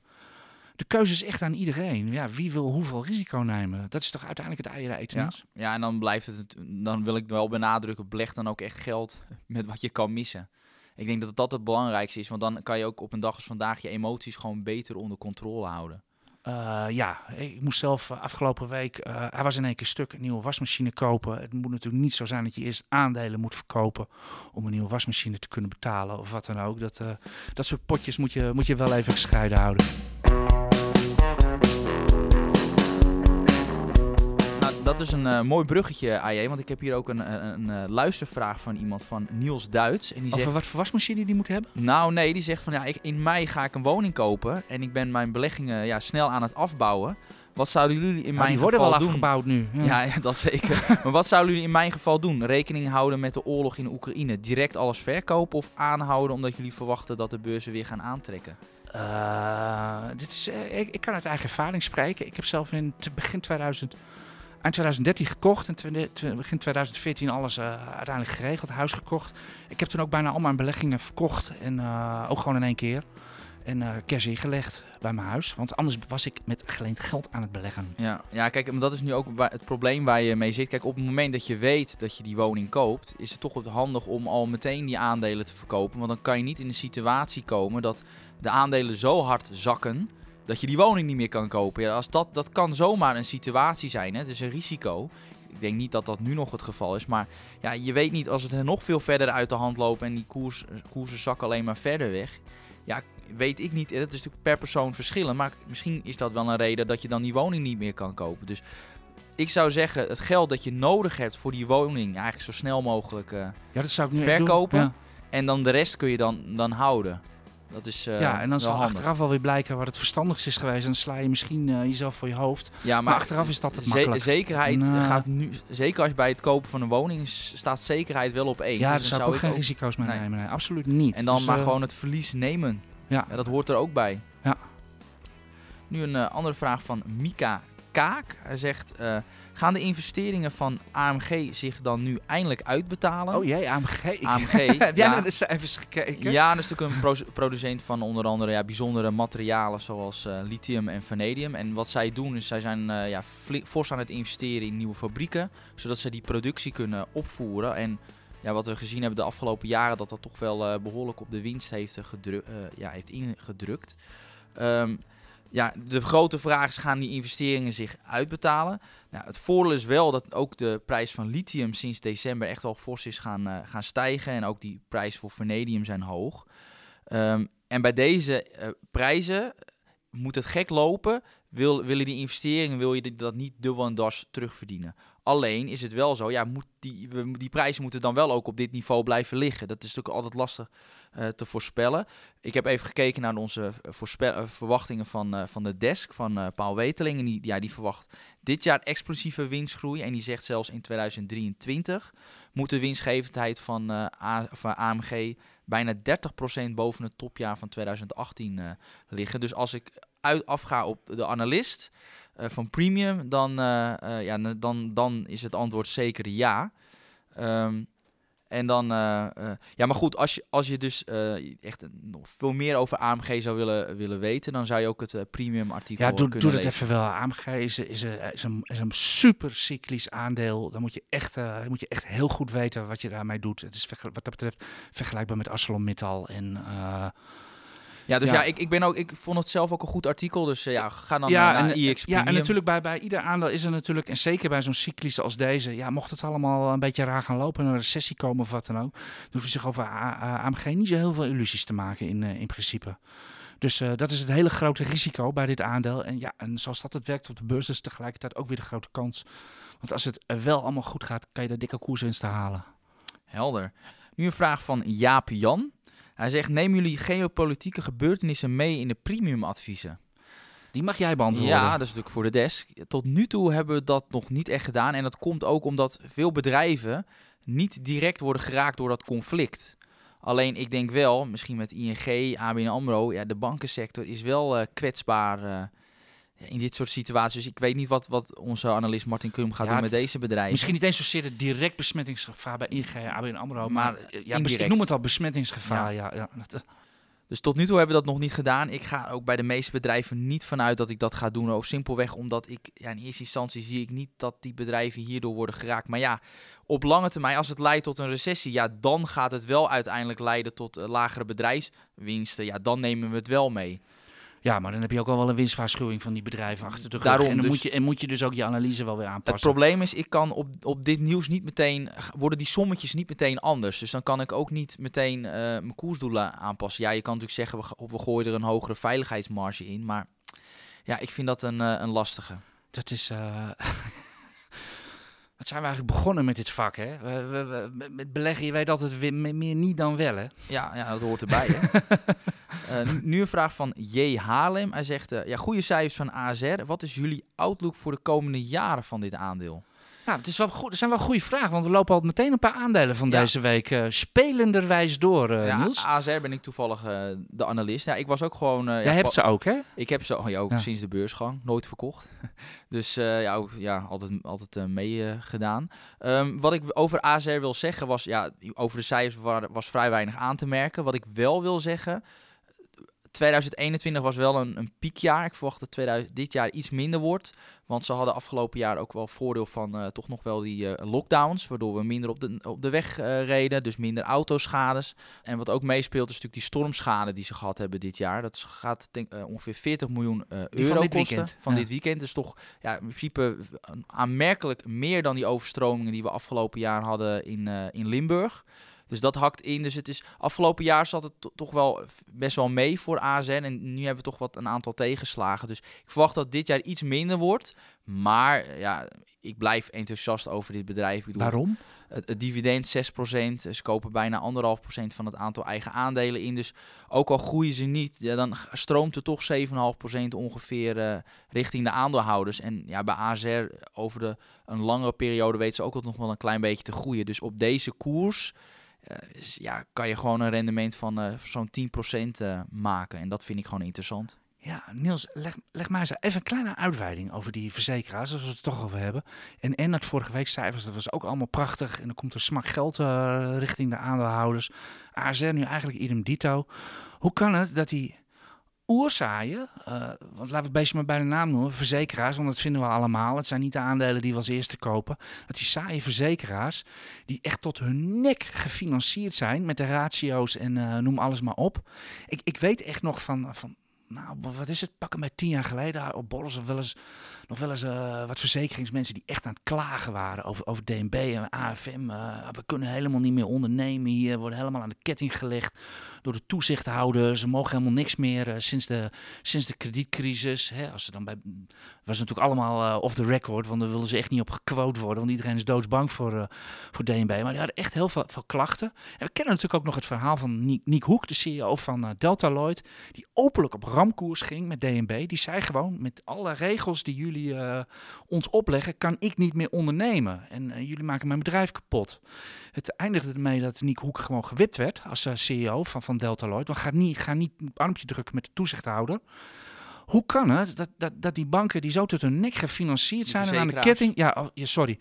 de keuze is echt aan iedereen. Ja, wie wil hoeveel risico nemen? Dat is toch uiteindelijk het eieren eten. Ja. En dan blijft het, het- dan wil ik wel benadrukken, beleg dan ook echt geld [LAUGHS] met wat je kan missen. Ik denk dat dat het belangrijkste is, want dan kan je ook op een dag als vandaag je emoties gewoon beter onder controle houden. Eh, ja, ik moest zelf eh, afgelopen week, eh, hij was in één keer stuk, een nieuwe wasmachine kopen. Het moet natuurlijk niet zo zijn dat je eerst aandelen moet verkopen om een nieuwe wasmachine te kunnen betalen of wat dan ook. Dat, dat soort potjes moet je, moet je wel even gescheiden houden. Dat is een eh, mooi bruggetje, AJ, want ik heb hier ook een, een, een, eh, luistervraag van iemand van Niels Duits. En die Over zegt, wat voor wasmachine die moet hebben? nou nee, die zegt van ja, ik, in mei ga ik een woning kopen en ik ben mijn beleggingen ja, snel aan het afbouwen. Wat zouden jullie in mijn die worden geval wel doen? afgebouwd nu. Ja. Ja, [LAUGHS] dat zeker. [LAUGHS] maar wat zouden jullie in mijn geval doen? Rekening houden met de oorlog in Oekraïne? Direct alles verkopen of aanhouden omdat jullie verwachten dat de beurzen weer gaan aantrekken? Eh, dit is, ik, ik kan uit eigen ervaring spreken. Ik heb zelf in begin 2000, eind 2013 gekocht. En begin 2014 alles eh, uiteindelijk geregeld, huis gekocht. Ik heb toen ook bijna al mijn beleggingen verkocht. En eh, ook gewoon in één keer. En eh cash ingelegd bij mijn huis. Want anders was ik met geleend geld aan het beleggen. Ja, ja kijk, dat is nu ook het probleem waar je mee zit. Kijk, op het moment dat je weet dat je die woning koopt, is het toch handig om al meteen die aandelen te verkopen. Want dan kan je niet in de situatie komen dat de aandelen zo hard zakken dat je die woning niet meer kan kopen. Ja, als dat, dat kan zomaar een situatie zijn, hè? het is een risico. Ik denk niet dat dat nu nog het geval is, maar ja, je weet niet als het er nog veel verder uit de hand loopt en die koers, koersen zakken alleen maar verder weg. Ja, weet ik niet. Het is natuurlijk per persoon verschillend. Maar misschien is dat wel een reden dat je dan die woning niet meer kan kopen. Dus ik zou zeggen, het geld dat je nodig hebt voor die woning, eigenlijk zo snel mogelijk. eh, Ja, dat zou ik nu. Verkopen? Ja. en dan de rest kun je dan, dan houden. Dat is eh ja, en dan zal handig. achteraf wel weer blijken wat het verstandigste is geweest. En dan sla je misschien eh, jezelf voor je hoofd. Ja, Maar, achteraf is dat het makkelijk. zekerheid Nou. gaat nu, zeker als je bij het kopen van een woning staat zekerheid wel op één. Ja, daar Dus zou ik ook geen ook- risico's mee Nee. nemen. Nee, absoluut niet. En dan Dus, maar eh, gewoon het verlies nemen. Ja. Ja, dat hoort er ook bij. Ja. Nu een eh, andere vraag van Mika Kaak. Hij zegt, eh, gaan de investeringen van AMG zich dan nu eindelijk uitbetalen? Oh jee, AMG. AMG, [LAUGHS] Heb jij ja. naar de cijfers gekeken? Ja, dat is natuurlijk een pro- producent van onder andere ja, bijzondere materialen zoals eh, lithium en vanadium. En wat zij doen is, zij zijn eh, ja, fors aan het investeren in nieuwe fabrieken, zodat ze die productie kunnen opvoeren. En ja, wat we gezien hebben de afgelopen jaren, dat dat toch wel eh, behoorlijk op de winst heeft, gedru- ja, heeft ingedrukt. Ehm, ja, de grote vraag is, gaan die investeringen zich uitbetalen? Nou, het voordeel is wel dat ook de prijs van lithium sinds december echt wel fors is gaan, eh, gaan stijgen. En ook die prijs voor vanadium zijn hoog. Ehm, en bij deze eh, prijzen moet het gek lopen. Wil, willen die investeringen, wil je dat niet dubbel en dwars terugverdienen. Alleen is het wel zo, ja, moet die, die prijzen moeten dan wel ook op dit niveau blijven liggen. Dat is natuurlijk altijd lastig eh, te voorspellen. Ik heb even gekeken naar onze voorspe- eh, verwachtingen van, eh, van de desk van eh, Paul Weteling. Die, ja, die verwacht dit jaar explosieve winstgroei. En die zegt zelfs in 2023 moet de winstgevendheid van, eh, van AMG bijna 30% boven het topjaar van 2018 eh, liggen. Dus als ik uit afga op de analist eh, van Premium, dan, eh, ja, dan, dan is het antwoord zeker ja. Ehm, en dan, eh, eh, ja, maar goed, als je, als je dus eh, echt nog veel meer over AMG zou willen, willen weten, dan zou je ook het premium artikel Ja, doe, kunnen doe dat even wel. AMG is, is, een- is, een, is een super cyclisch aandeel. Dan moet je, echt, moet je echt heel goed weten wat je daarmee doet. Het is wat dat betreft vergelijkbaar met ArcelorMittal. En, Ja, dus Ja. ja, ik, ik, ben ook, ik vond het zelf ook een goed artikel, dus eh, ja, ga dan ja, eh, naar en, IX ja, Premium. en natuurlijk bij, bij ieder aandeel is er natuurlijk, en zeker bij zo'n cyclische als deze, ja, mocht het allemaal een beetje raar gaan lopen en een recessie komen of wat dan ook, dan hoef je zich over AMG niet zo heel veel illusies te maken in, eh, in principe. Dus eh, dat is het hele grote risico bij dit aandeel. En ja, en zoals dat het werkt op de beurs, is tegelijkertijd ook weer de grote kans. Want als het wel allemaal goed gaat, kan je de dikke koerswinsten halen. Helder. Nu een vraag van Jaap Jan. Hij zegt, nemen jullie geopolitieke gebeurtenissen mee in de premium adviezen? Die mag jij beantwoorden. Ja, dat is natuurlijk voor de desk. Tot nu toe hebben we dat nog niet echt gedaan. En dat komt ook omdat veel bedrijven niet direct worden geraakt door dat conflict. Alleen ik denk wel, misschien met ING, ABN AMRO, ja, de bankensector is wel eh, kwetsbaar eh, in dit soort situaties. Dus ik weet niet wat, wat onze analist Martin Krum gaat Ja, doen met deze bedrijven. Misschien niet eens zozeer het direct besmettingsgevaar bij ING, ABN AMRO, maar, Maar eh, ja, ik noem het al besmettingsgevaar. Ja. Ja, dat, eh, Dus tot nu toe hebben we dat nog niet gedaan. Ik ga ook bij de meeste bedrijven niet vanuit dat ik dat ga doen. Ook simpelweg omdat ik ja, in eerste instantie zie ik niet dat die bedrijven hierdoor worden geraakt. Maar ja, op lange termijn, als het leidt tot een recessie, ja, dan gaat het wel uiteindelijk leiden tot uh, lagere bedrijfswinsten. Ja, dan nemen we het wel mee. Ja, maar dan heb je ook al wel een winstwaarschuwing van die bedrijven achter de rug. Daarom, en, dan dus, moet je, en moet je dus ook je analyse wel weer aanpassen. Het probleem is, ik kan op, op dit nieuws niet meteen, worden die sommetjes niet meteen anders. Dus dan kan ik ook niet meteen uh, mijn koersdoelen aanpassen. Ja, je kan natuurlijk zeggen, we, we gooien er een hogere veiligheidsmarge in. Maar ja, ik vind dat een, uh, een lastige. Dat is... Uh... [LAUGHS] Wat zijn we eigenlijk begonnen met dit vak, hè? We, we, we, met beleggen, je weet altijd weer meer niet dan wel, hè? Ja, ja dat hoort erbij, hè? [LAUGHS] uh, nu een vraag van J. Haarlem. Hij zegt, uh, ja, goede cijfers van ASR. Wat is jullie outlook voor de komende jaren van dit aandeel? Ja, het is wel goed. Er zijn wel goede vragen, want we lopen al meteen een paar aandelen van deze week uh, spelenderwijs door, uh, ja, Niels. ASR ben ik toevallig uh, de analist. Ja, ik was ook gewoon... Jij ja, hebt ze ook, hè? Ik heb ze oh, ook sinds de beursgang, nooit verkocht. [LAUGHS] dus ja, ook, ja, altijd, altijd meegedaan. Um, wat ik over ASR wil zeggen was, ja, over de cijfers was vrij weinig aan te merken. Wat ik wel wil zeggen 2021 was wel een, een piekjaar. Ik verwacht dat 2000, dit jaar iets minder wordt. Want ze hadden afgelopen jaar ook wel voordeel van uh, toch nog wel die uh, lockdowns. Waardoor we minder op de, op de weg uh, reden. Dus minder autoschades. En wat ook meespeelt is natuurlijk die stormschade die ze gehad hebben dit jaar. Dat gaat denk, ongeveer 40 miljoen euro van dit kosten. Weekend. Van ja. dit weekend. Dus toch ja, in principe aanmerkelijk meer dan die overstromingen die we afgelopen jaar hadden in, in Limburg. Dus dat hakt in. Dus het is afgelopen jaar zat het toch wel best wel mee voor ASN. En nu hebben we toch wat een aantal tegenslagen. Dus ik verwacht dat dit jaar iets minder wordt. Maar ja, ik blijf enthousiast over dit bedrijf. Bedoel, Waarom? Het, het, dividend 6%. Ze kopen bijna 1,5% van het aantal eigen aandelen in. Dus ook al groeien ze niet, ja, dan stroomt er toch 7,5% ongeveer uh, richting de aandeelhouders. En ja, bij ASR over de, een langere periode weten ze ook nog wel een klein beetje te groeien. Dus op deze koers ja, kan je gewoon een rendement van uh, zo'n 10% uh, maken. En dat vind ik gewoon interessant. Ja, Niels, leg, leg maar eens even een kleine uitweiding over die verzekeraars, als we het toch over hebben. En, en het vorige week cijfers, dat was ook allemaal prachtig. En dan komt er smak geld richting de aandeelhouders. ASR nu eigenlijk idem dito. Hoe kan het dat die oerzaaien, uh, want laten we het beestje maar bij de naam noemen, verzekeraars, want dat vinden we allemaal. Het zijn niet de aandelen die we als eerste kopen. Dat die saaie verzekeraars, die echt tot hun nek gefinancierd zijn met de ratio's en uh, noem alles maar op. Ik, ik weet echt nog van, van nou, wat is het? Pakken mij tien jaar geleden op borrels of wel eens, nog wel eens uh, wat verzekeringsmensen die echt aan het klagen waren over, over DNB en AFM. Uh, we kunnen helemaal niet meer ondernemen hier, worden helemaal aan de ketting gelegd door de toezichthouder. Ze mogen helemaal niks meer uh, sinds, de, sinds de kredietcrisis. Hè, als ze dan bij, was natuurlijk allemaal off the record, want daar wilden ze echt niet op gequote worden, want iedereen is doodsbang voor, voor DNB. Maar die hadden echt heel veel, klachten. En we kennen natuurlijk ook nog het verhaal van Niek Hoek, de CEO van Delta Lloyd, die openlijk op ramkoers ging met DNB. Die zei gewoon, met alle regels die jullie uh, ons opleggen, kan ik niet meer ondernemen. En uh, jullie maken mijn bedrijf kapot. Het eindigde ermee dat Nick Hoek gewoon gewipt werd als uh, CEO van, van Delta Lloyd. Want ga niet, ga niet een armpje drukken met de toezichthouder. Hoe kan het dat, dat, dat die banken die zo tot hun nek gefinancierd zijn en aan de ketting... Ja, oh, ja, sorry.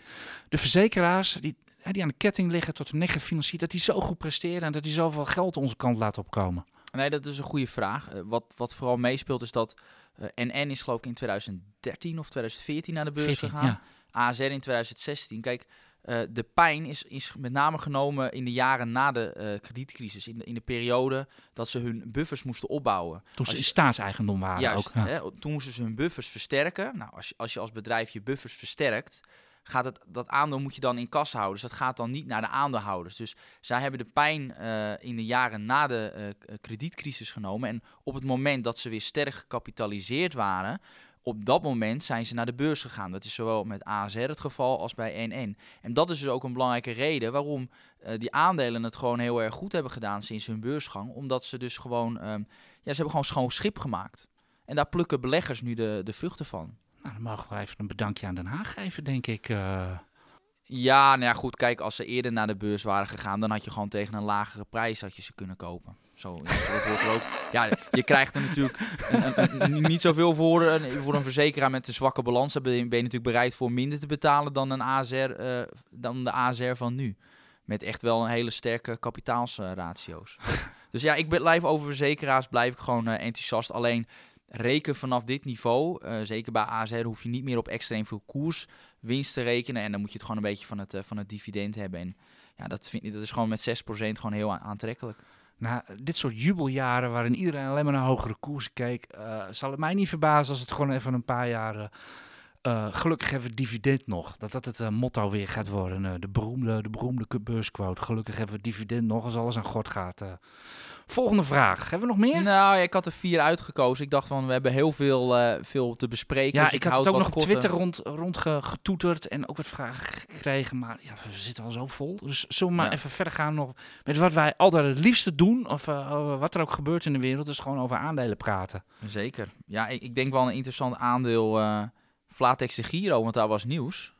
De verzekeraars die, die aan de ketting liggen tot hun nek gefinancierd... dat die zo goed presteren en dat die zoveel geld onze kant laten opkomen. Nee, dat is een goede vraag. Uh, wat, wat vooral meespeelt is dat uh, NN is geloof ik in 2013 of 2014 naar de beurs 14, gegaan. Ja. ASR in 2016. Kijk, uh, de pijn is, is met name genomen in de jaren na de kredietcrisis. In de, in de periode dat ze hun buffers moesten opbouwen. Toen ze in staatseigendom waren juist, ook. Ja. Hè, toen moesten ze hun buffers versterken. Nou, als je als, je als bedrijf je buffers versterkt gaat het, dat aandeel moet je dan in kas houden. Dus dat gaat dan niet naar de aandeelhouders. Dus zij hebben de pijn uh, in de jaren na de uh, kredietcrisis genomen. En op het moment dat ze weer sterk gecapitaliseerd waren, op dat moment zijn ze naar de beurs gegaan. Dat is zowel met ASR het geval als bij NN. En dat is dus ook een belangrijke reden waarom die aandelen het gewoon heel erg goed hebben gedaan sinds hun beursgang. Omdat ze dus gewoon, um, ja, ze hebben gewoon schoon schip gemaakt. En daar plukken beleggers nu de, de vruchten van. Nou, dan mogen we even een bedankje aan Den Haag geven, denk ik. Uh... Ja, nou ja, goed. Kijk, als ze eerder naar de beurs waren gegaan, dan had je gewoon tegen een lagere prijs had je ze kunnen kopen. Zo, ja, ook. [LAUGHS] Ja, je krijgt er natuurlijk een, een, een, niet zoveel voor. Een, voor een verzekeraar met een zwakke balans. Ben je natuurlijk bereid voor minder te betalen dan, een ASR, uh, dan de ASR van nu. Met echt wel een hele sterke kapitaalsratio's. [LAUGHS] Dus ja, ik blijf over verzekeraars blijf ik gewoon eh, enthousiast. Alleen reken vanaf dit niveau, uh, zeker bij AZ, hoef je niet meer op extreem veel koers winst te rekenen. En dan moet je het gewoon een beetje van het, uh, van het dividend hebben. En ja, dat, vind, dat is gewoon met 6% gewoon heel aantrekkelijk. Nou, dit soort jubeljaren waarin iedereen alleen maar naar hogere koersen keek, uh, zal het mij niet verbazen als het gewoon even een paar jaar gelukkig hebben we dividend nog. Dat dat het motto weer gaat worden. De, beroemde, de beroemde beursquote. Gelukkig hebben we dividend nog als alles aan God gaat. Volgende vraag. Hebben we nog meer? Nou, ik had er vier uitgekozen. Ik dacht van, we hebben heel veel, veel te bespreken. Ja, dus ik, ik had het ook nog op korter. Twitter rond, rondgetoeterd en ook wat vragen gekregen. Maar ja, we zitten al zo vol. Dus zullen we maar Ja. even verder gaan nog met wat wij altijd het liefste doen. Of wat er ook gebeurt in de wereld. is gewoon over aandelen praten. Zeker. Ja, ik, ik denk wel een interessant aandeel... Flatex de Giro, want daar was nieuws.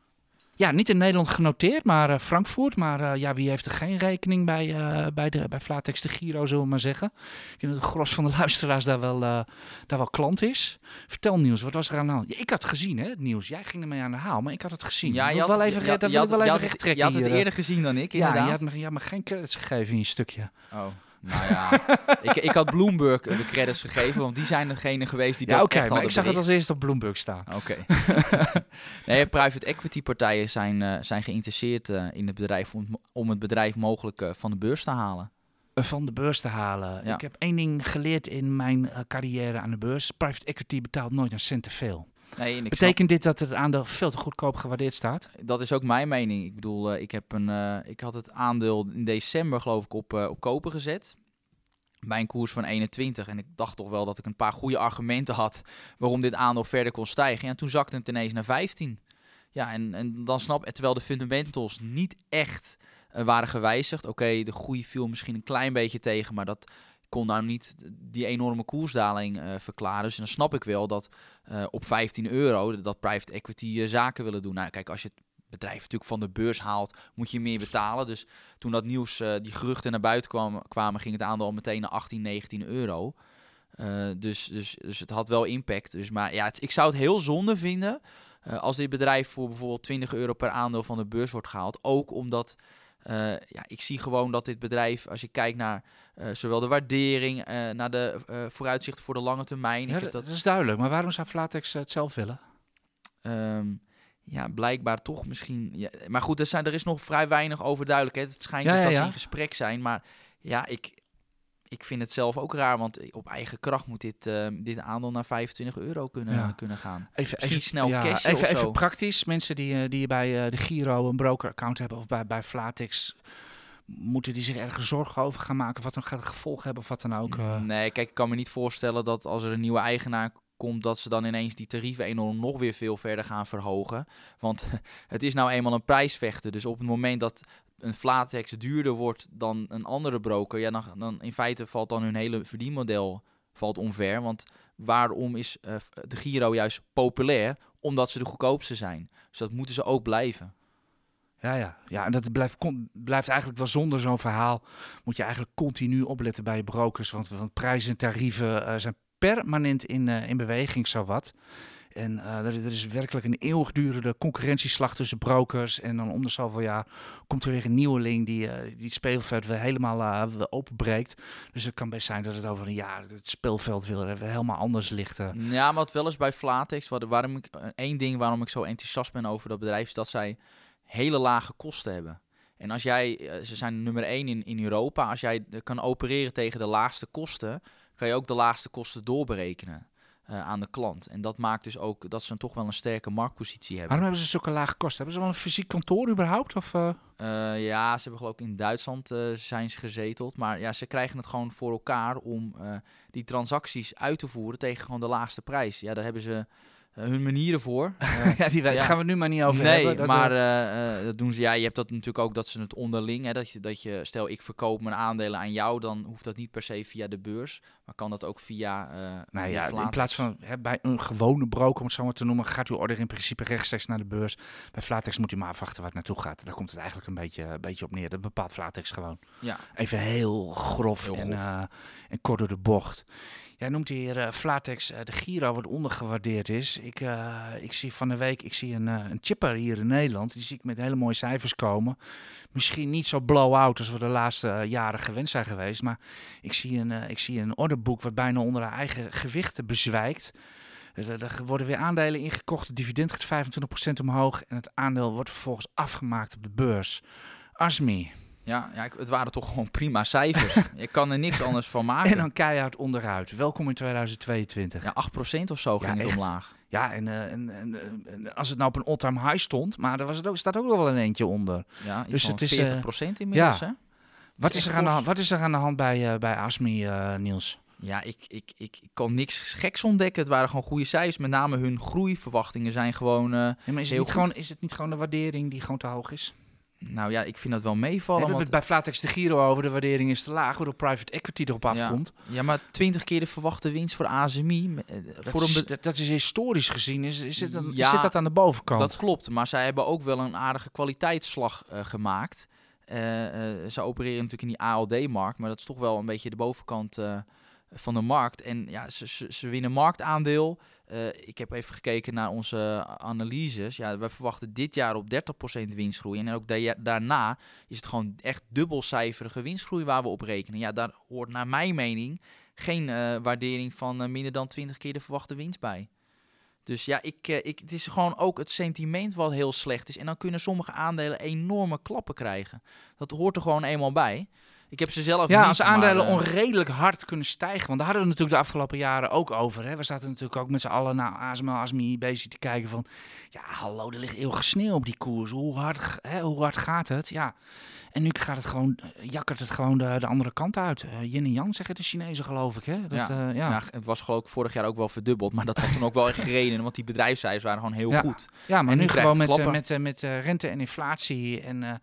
Ja, niet in Nederland genoteerd, maar uh, Frankfurt. Maar uh, ja, wie heeft er geen rekening bij, uh, bij, de, bij Flatex de Giro, zullen we maar zeggen. Ik denk dat de gros van de [LAUGHS] luisteraars daar wel, daar wel klant is. Vertel nieuws, wat was er aan de hand? Ja, ik had het gezien, hè, het nieuws. Jij ging ermee aan de haal, maar ik had het gezien. Ja, je had, wel even, ja, dat je wil ik wel had, even je recht trekken Je had het hier. eerder gezien dan ik, Ja, inderdaad. je had, me, je had me geen credits gegeven in je stukje. Oh. Nou ja, ik, ik had Bloomberg de credits gegeven, want die zijn degene geweest die ja, dat echt maar ik zag het als eerste op Bloomberg staan. Oké. [LAUGHS] nee, private equity partijen zijn, uh, zijn geïnteresseerd uh, in het bedrijf om, om het bedrijf mogelijk uh, van de beurs te halen. Van de beurs te halen. Ja. Ik heb één ding geleerd in mijn carrière aan de beurs. Private equity betaalt nooit een cent te veel. Nee, Betekent dit dat het aandeel veel te goedkoop gewaardeerd staat? Dat is ook mijn mening. Ik bedoel, uh, ik, heb een, uh, ik had het aandeel in december geloof ik op, uh, op kopen gezet. Bij een koers van 21. En ik dacht toch wel dat ik een paar goede argumenten had waarom dit aandeel verder kon stijgen. En toen zakte het ineens naar 15. Ja, en, en dan snap ik, terwijl de fundamentals niet echt waren gewijzigd. Oké, okay, de groei viel misschien een klein beetje tegen, maar dat kon nou niet die enorme koersdaling uh, verklaren. Dus dan snap ik wel dat uh, op 15 euro dat private equity uh, zaken willen doen. Nou, kijk, als je het bedrijf natuurlijk van de beurs haalt, moet je meer betalen. Dus toen dat nieuws, die geruchten naar buiten kwam, kwamen, ging het aandeel al meteen naar 18, 19 euro. Dus, dus, dus het had wel impact. Dus, maar ja, ik zou het heel zonde vinden als dit bedrijf voor bijvoorbeeld 20 euro per aandeel van de beurs wordt gehaald. Ook omdat uh, ja, ik zie gewoon dat dit bedrijf, als je kijkt naar uh, zowel de waardering, uh, naar de vooruitzichten voor de lange termijn. Ja, dat, dat, is duidelijk. Maar waarom zou Flatex het zelf willen? Um, ja, blijkbaar toch misschien. Ja, maar goed, er, zijn, er is nog vrij weinig over duidelijkheid. Het schijnt ja, dus dat ze in gesprek zijn. Maar ja, ik, ik vind het zelf ook raar. Want op eigen kracht moet dit, uh, dit aandeel naar 25 euro kunnen, Ja. kunnen gaan. Even, even, snel ja, cashen even, even praktisch. Mensen die, uh, die bij uh, de Giro een broker-account hebben of bij, bij Flatex... Moeten die zich ergens zorgen over gaan maken? Wat dan gaat het gevolg hebben of wat dan ook? eh? Nee, kijk, ik kan me niet voorstellen dat als er een nieuwe eigenaar komt, dat ze dan ineens die tarieven enorm nog weer veel verder gaan verhogen. Want [LAUGHS] het is nou eenmaal een prijsvechter. Dus op het moment dat een Flatex duurder wordt dan een andere broker, ja, dan, in feite valt dan hun hele verdienmodel valt omver. Want waarom is uh, de Giro juist populair? Omdat ze de goedkoopste zijn. Dus dat moeten ze ook blijven. Ja, ja. ja en dat blijft, blijft eigenlijk wel zonder zo'n verhaal. Moet je eigenlijk continu opletten bij je brokers. Want, prijzen en tarieven uh, zijn permanent in, uh, in beweging, zowat. En uh, er, er, is werkelijk een eeuwigdurende concurrentieslag tussen brokers. En dan om de zoveel jaar komt er weer een nieuweling die, uh, die het speelveld weer helemaal uh, openbreekt. Dus het kan best zijn dat het over een jaar het speelveld weer helemaal anders ligt. Ja, maar wat wel eens bij Flatex, waar, waarom ik, één ding waarom ik zo enthousiast ben over dat bedrijf, is dat zij hele lage kosten hebben. En als jij, eh, ze zijn nummer één in, in Europa, als jij kan opereren tegen de laagste kosten, kan je ook de laagste kosten doorberekenen uh, aan de klant. En dat maakt dus ook dat ze toch wel een sterke marktpositie hebben. Waarom hebben ze zulke lage kosten? Hebben ze wel een fysiek kantoor überhaupt? Of, uh... Uh, ja, ze hebben geloof ik in Duitsland zijn ze gezeteld. Maar ja, ze krijgen het gewoon voor elkaar om die transacties uit te voeren tegen gewoon de laagste prijs. Ja, daar hebben ze hun manieren voor. Uh, [LAUGHS] ja, die ja. gaan we nu maar niet over nee, hebben. Dat maar uh, dat doen ze. Ja, je hebt dat natuurlijk ook dat ze het onderling. Hè, dat, je, dat je, stel ik verkoop mijn aandelen aan jou, dan hoeft dat niet per se via de beurs. Maar kan dat ook via. nou via ja, in plaats van hè, bij een gewone broker, om het zo maar te noemen, gaat uw order in principe rechtstreeks naar de beurs. Bij Flatex moet u maar afwachten waar het naartoe gaat. Daar komt het eigenlijk een beetje, een beetje op neer. Dat bepaalt Flatex gewoon. Ja. Even heel grof, Heel en, grof. en kort door de bocht. Jij noemt hier uh, Flatex uh, de Giro wat ondergewaardeerd is. Ik, uh, ik zie van de week ik zie een, een chipper hier in Nederland. Die zie ik met hele mooie cijfers komen. Misschien niet zo blow-out als we de laatste jaren gewend zijn geweest. Maar ik zie een, ik zie een orderboek wat bijna onder haar eigen gewichten bezwijkt. Er worden weer aandelen ingekocht. Het dividend gaat 25% omhoog. En het aandeel wordt vervolgens afgemaakt op de beurs. Asmi. Ja, ja, het waren toch gewoon prima cijfers. [LAUGHS] Je kan er niks anders van maken. En dan keihard onderuit. Welkom in 2022. Ja, 8% of zo ging ja, het omlaag. Ja, en, uh, en, en, als het nou op een all-time high stond, maar er was het ook, staat ook wel een eentje onder. Ja, dus het is 40% uh, inmiddels, ja. hè? Wat is, er aan de hand, wat is er aan de hand bij, uh, bij Asmi, Niels? Ja, ik, ik, ik, ik kan niks geks ontdekken. Het waren gewoon goede cijfers. Met name hun groeiverwachtingen zijn gewoon. Uh, ja, maar is het, niet gewoon, is het niet gewoon de waardering die gewoon te hoog is? Nou ja, ik vind dat wel meevallen. We hebben het bij Flatex de Giro over. De waardering is te laag, waardoor private equity erop afkomt. Ja, maar 20 keer de verwachte winst voor ASMI. Eh, dat, voor is, een dat, is historisch gezien. Is, is het, ja, zit dat aan de bovenkant? Dat klopt, maar zij hebben ook wel een aardige kwaliteitsslag uh, gemaakt. Uh, ze opereren natuurlijk in die ALD-markt, maar dat is toch wel een beetje de bovenkant van de markt. En ja, ze, ze, winnen marktaandeel. Uh, ik heb even gekeken naar onze analyses. Ja, we verwachten dit jaar op 30% winstgroei. En ook daarna is het gewoon echt dubbelcijferige winstgroei waar we op rekenen. Ja, daar hoort naar mijn mening geen uh, waardering van uh, minder dan 20 keer de verwachte winst bij. Dus ja, ik, ik, het is gewoon ook het sentiment wat heel slecht is. En dan kunnen sommige aandelen enorme klappen krijgen. Dat hoort er gewoon eenmaal bij. Ik heb ze zelf ja, niet, als aandelen maar, uh... onredelijk hard kunnen stijgen. Want daar hadden we natuurlijk de afgelopen jaren ook over. Hè. We zaten natuurlijk ook met z'n allen naar ASML, ASMI bezig te kijken van... Ja, hallo, er ligt eeuwige sneeuw op die koers. Hoe hard, hè, hoe hard gaat het? Ja. En nu gaat het gewoon, eh, jakkert het gewoon de, de andere kant uit. Uh, Yin en Yang zeggen de Chinezen geloof ik. Hè? Dat, ja. Uh, ja. ja. het was geloof ik vorig jaar ook wel verdubbeld. Maar dat had toen ook wel echt gereden. Want die bedrijfscijfers waren gewoon heel ja. goed. Ja, maar en nu, nu gewoon met, met, met rente en inflatie en,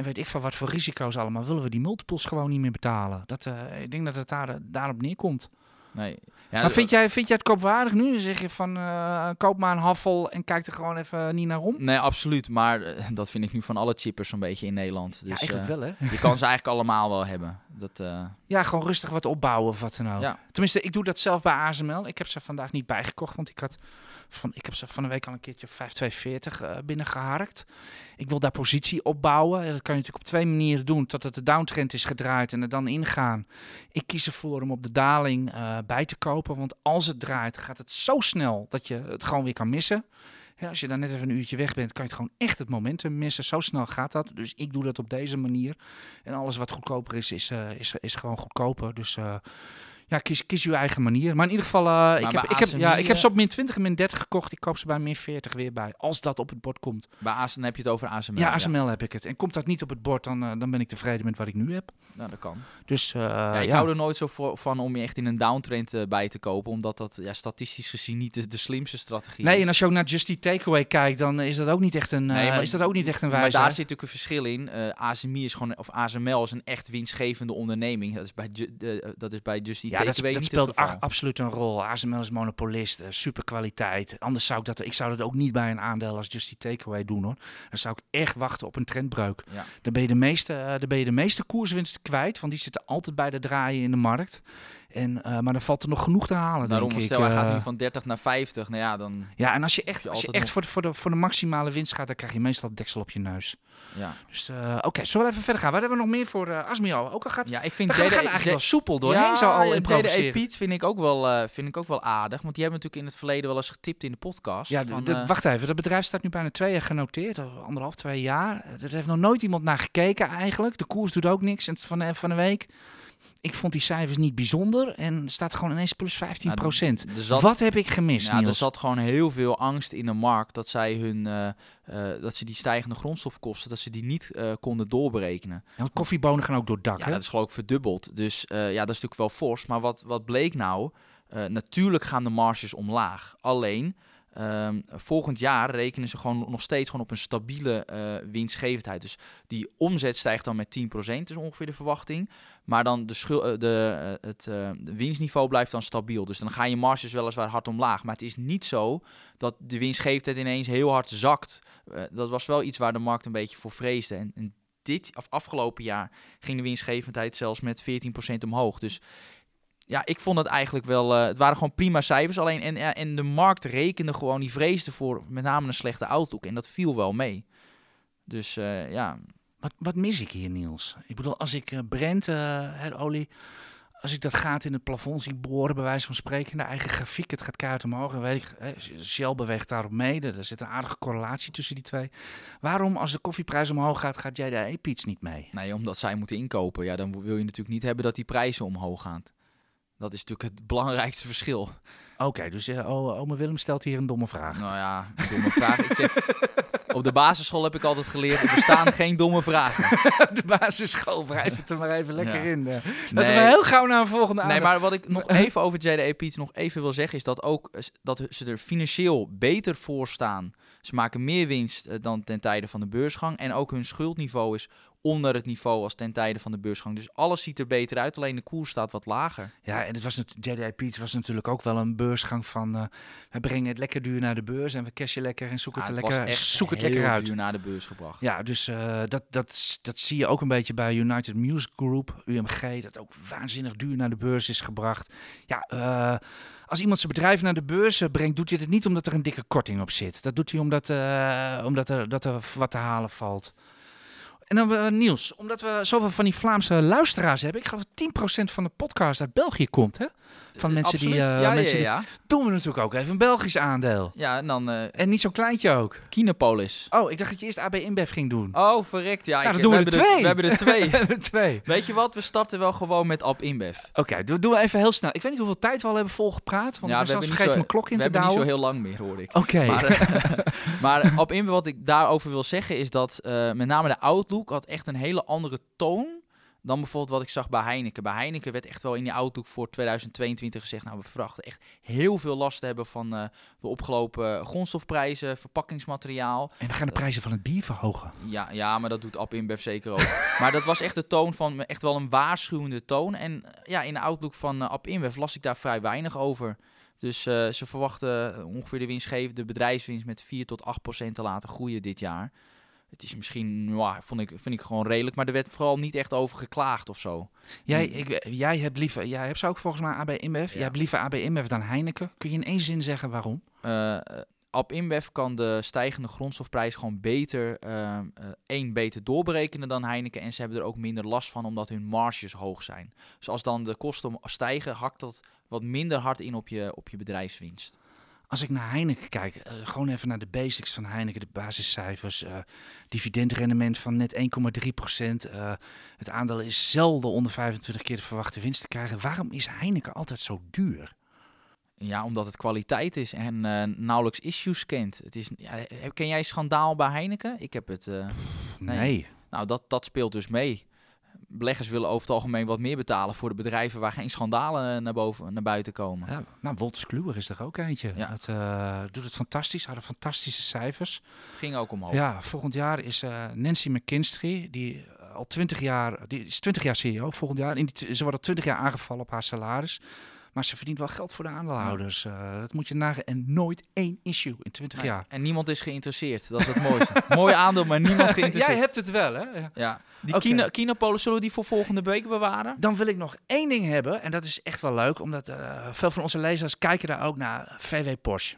en weet ik van wat voor risico's allemaal. Willen we die multiples gewoon niet meer betalen. Dat, ik denk dat het daar, daarop neerkomt. Nee. Ja, maar vind jij, vind jij het koopwaardig nu? Dan zeg je van uh, koop maar een haffel en kijk er gewoon even niet naar om? Nee, absoluut. Maar uh, [LAUGHS] dat vind ik nu van alle chippers zo'n beetje in Nederland. Dus, ja, eigenlijk uh, wel hè? Je kan ze eigenlijk allemaal wel hebben. Dat, ja, gewoon rustig wat opbouwen of wat dan ook. Ja. Tenminste, ik doe dat zelf bij ASML. Ik heb ze vandaag niet bijgekocht, want ik had van, ik heb ze van de week al een keertje 5240 uh, binnengeharkt. Ik wil daar positie opbouwen. Dat kan je natuurlijk op twee manieren doen. Totdat de downtrend is gedraaid en er dan ingaan. Ik kies ervoor om op de daling uh, bij te kopen. Want als het draait, gaat het zo snel dat je het gewoon weer kan missen. Als je dan net even een uurtje weg bent, kan je het gewoon echt het momentum missen. Zo snel gaat dat. Dus ik doe dat op deze manier. En alles wat goedkoper is, is, uh, is, is gewoon goedkoper. Dus uh, ja, kies, kies uw eigen manier. Maar in ieder geval, uh, ik, heb, ik, heb, ja, ik heb ze op min 20 en min 30 gekocht. Ik koop ze bij min 40 weer bij. Als dat op het bord komt. Bij ASML heb je het over ASML? Ja, ASML heb ik het. En komt dat niet op het bord, dan, uh, dan ben ik tevreden met wat ik nu heb. Nou, dat kan. Dus, uh, ja, ik ja. hou er nooit zo voor, van om je echt in een downtrend bij te kopen. Omdat dat ja, statistisch gezien niet de, de slimste strategie nee, is. en als je ook naar Justy Takeaway kijkt, dan is dat ook niet echt een, nee, maar, is dat ook niet echt een wijze. Maar daar zit natuurlijk een verschil in. ASMI is gewoon, of ASML is een echt winstgevende onderneming. Dat is bij, dat is bij Justy ja, dat, dat speelt absoluut een rol. ASML is monopolist, uh, super kwaliteit. Anders zou ik dat, ik zou dat ook niet bij een aandeel als Just Takeaway doen hoor. Dan zou ik echt wachten op een trendbreuk. Ja. Dan, ben je de meeste, uh, dan ben je de meeste koerswinst kwijt, want die zitten altijd bij de draaien in de markt. En, uh, maar dan valt er nog genoeg te halen. Daarom denk stel, hij ik. gaat nu van 30 naar 50. Nou ja, dan. Ja, en als je echt, je als je echt voor, de, voor, de, voor de maximale winst gaat, dan krijg je meestal deksel op je neus. Ja. Dus uh, oké, okay, zullen we even verder gaan? Wat hebben we nog meer voor uh, Asmio? Ook al gaat. Ja, ik vind we gaan, gaan eigenlijk wel soepel doorheen. Ja, zo al ja, DDE Piet vind ik ook wel, vind ik ook wel aardig, want die hebben natuurlijk in het verleden wel eens getipt in de podcast. Ja, de, wacht even, dat bedrijf staat nu bijna twee jaar genoteerd, anderhalf, twee jaar. Er heeft nog nooit iemand naar gekeken eigenlijk. De koers doet ook niks. En van, van een week ik vond die cijfers niet bijzonder en staat gewoon ineens plus 15 procent. Nou, Wat heb ik gemist, ja, Er zat gewoon heel veel angst in de markt dat zij hun, uh, uh, dat ze die stijgende grondstofkosten, dat ze die niet uh, konden doorberekenen. Ja, want koffiebonen gaan ook door dak, Ja, hè? dat is geloof ik verdubbeld. Dus ja, dat is natuurlijk wel fors. Maar wat, wat bleek nou? natuurlijk gaan de marges omlaag. Alleen... Um, volgend jaar rekenen ze gewoon nog steeds gewoon op een stabiele uh, winstgevendheid. Dus die omzet stijgt dan met 10%, is ongeveer de verwachting. Maar dan de, schul, uh, de, uh, het winstniveau blijft dan stabiel. Dus dan gaan je marges weliswaar hard omlaag. Maar het is niet zo dat de winstgevendheid ineens heel hard zakt. dat was wel iets waar de markt een beetje voor vreesde. En, en dit, of afgelopen jaar, ging de winstgevendheid zelfs met 14% omhoog. Dus ja, ik vond het eigenlijk wel. eh, het waren gewoon prima cijfers. Alleen en, en de markt rekende gewoon, die vreesde voor met name een slechte outlook. En dat viel wel mee. Dus eh, ja, Wat, wat mis ik hier, Niels? Ik bedoel, als ik eh, Brent, eh, olie, als ik dat gaat in het plafond zie boren, bij wijze van spreken, in de eigen grafiek, het gaat keihard omhoog. En weet ik, Shell beweegt daarop mee. Er zit een aardige correlatie tussen die twee. Waarom, als de koffieprijs omhoog gaat, gaat jij de e-piets niet mee? nee, omdat zij moeten inkopen. Ja, dan wil je natuurlijk niet hebben dat die prijzen omhoog gaan. Dat is natuurlijk het belangrijkste verschil. Oké, dus eh, o- ome Willem stelt hier een domme vraag. Nou ja, een domme vraag. Ik zeg, op de basisschool heb ik altijd geleerd, er bestaan [LAUGHS] geen domme vragen. de basisschool, wrijf het er maar even lekker Ja. in. eh. Dat Nee. we heel gauw naar een volgende Nee, aandacht- maar wat ik nog [LAUGHS] even over JDE Piets nog even wil zeggen, is dat ook eh, dat ze er financieel beter voor staan. Ze maken meer winst dan ten tijde van de beursgang. En ook hun schuldniveau is onder het niveau als ten tijde van de beursgang. Dus alles ziet er beter uit, alleen de koers staat wat lager. Ja, en het was JDI Peets was natuurlijk ook wel een beursgang van... eh, we brengen het lekker duur naar de beurs en we cashen lekker en zoeken Ja, het, lekker, echt zoek het heel lekker uit. duur naar de beurs gebracht. Ja, dus eh, dat, dat, dat zie je ook een beetje bij United Music Group, UMG, dat ook waanzinnig duur naar de beurs is gebracht. Ja, eh, als iemand zijn bedrijf naar de beurs brengt, doet hij het niet omdat er een dikke korting op zit. Dat doet hij omdat, omdat er, dat er wat te halen valt. En dan eh, Niels, omdat we zoveel van die Vlaamse luisteraars hebben. Ik geloof dat 10% van de podcast uit België komt, hè? Van mensen die, eh, ja, mensen ja, die-. Doen we natuurlijk ook even een Belgisch aandeel. ja, en dan eh En niet zo'n kleintje ook. Kinepolis. Oh, ik dacht dat je eerst AB InBev ging doen. Oh, verrekt. Ja, Nou, ik- doen we er twee. we hebben er [LAUGHS] twee. We hebben er twee. Weet je wat? We starten wel gewoon met Ab InBev. Oké, doen doen we even heel snel. Ik weet niet hoeveel tijd we al hebben volgepraat. Want Ja, we hebben vergeten zo- mijn klok in We te hebben niet zo heel lang meer, hoor ik. Oké. Maar, eh, [LAUGHS] [LAUGHS] maar op in wat ik daarover wil zeggen is dat eh, met name de Outlook had echt een hele andere toon dan bijvoorbeeld wat ik zag bij Heineken. Bij Heineken werd echt wel in die Outlook voor 2022 gezegd, nou we verwachten echt heel veel last te hebben van eh, de opgelopen grondstofprijzen, verpakkingsmateriaal. En we gaan de prijzen van het bier verhogen. Ja, ja, maar dat doet App InBev zeker ook. [LAUGHS] maar dat was echt de toon van echt wel een waarschuwende toon. En eh, ja, in de Outlook van eh, App InBev las ik daar vrij weinig over. Dus ze verwachten ongeveer de winstgevende de bedrijfswinst met 4 tot 8 procent te laten groeien dit jaar. Het is misschien, ja, vond ik, vind ik gewoon redelijk, maar er werd vooral niet echt over geklaagd of zo. Jij, ik, jij hebt liever, jij hebt zo ook volgens mij AB InBev. Jij hebt liever AB InBev dan Heineken. Kun je in één zin zeggen waarom? Eh App InBev kan de stijgende grondstofprijs gewoon beter, eh, eh, één, beter doorberekenen dan Heineken. En ze hebben er ook minder last van, omdat hun marges hoog zijn. Dus als dan de kosten stijgen, hakt dat wat minder hard in op je, op je bedrijfswinst. Als ik naar Heineken kijk, eh, gewoon even naar de basics van Heineken, de basiscijfers. eh dividendrendement van net 1,3 procent. eh, het aandeel is zelden onder 25 keer de verwachte winst te krijgen. Waarom is Heineken altijd zo duur? Ja, omdat het kwaliteit is en eh, nauwelijks issues kent. Het is, ja, ken jij schandaal bij Heineken? Ik heb het. Nee. Nee. nou, dat, dat speelt dus mee. Beleggers willen over het algemeen wat meer betalen voor de bedrijven waar geen schandalen eh, naar, boven, naar buiten komen. Ja, nou, Wolters Kluwer is er ook eentje. Ja. Het eh, doet het fantastisch, hadden fantastische cijfers. Ging ook omhoog. Ja, volgend jaar is eh, Nancy McKinstry, die al 20 jaar, die is 20 jaar CEO volgend jaar. In die, ze wordt al 20 jaar aangevallen op haar salaris. Maar ze verdient wel geld voor de aandeelhouders. Eh, dat moet je nagaan. En nooit één issue in 20 Nee, jaar. En niemand is geïnteresseerd. Dat is het mooiste. [LAUGHS] Mooi aandeel, maar niemand [LAUGHS] geïnteresseerd. Jij hebt het wel, hè? Ja. Ja. Die Oké. Kino, Kinopolis, zullen we die voor volgende week bewaren? Dan wil ik nog één ding hebben. En dat is echt wel leuk. Omdat eh, veel van onze lezers kijken daar ook naar VW Porsche.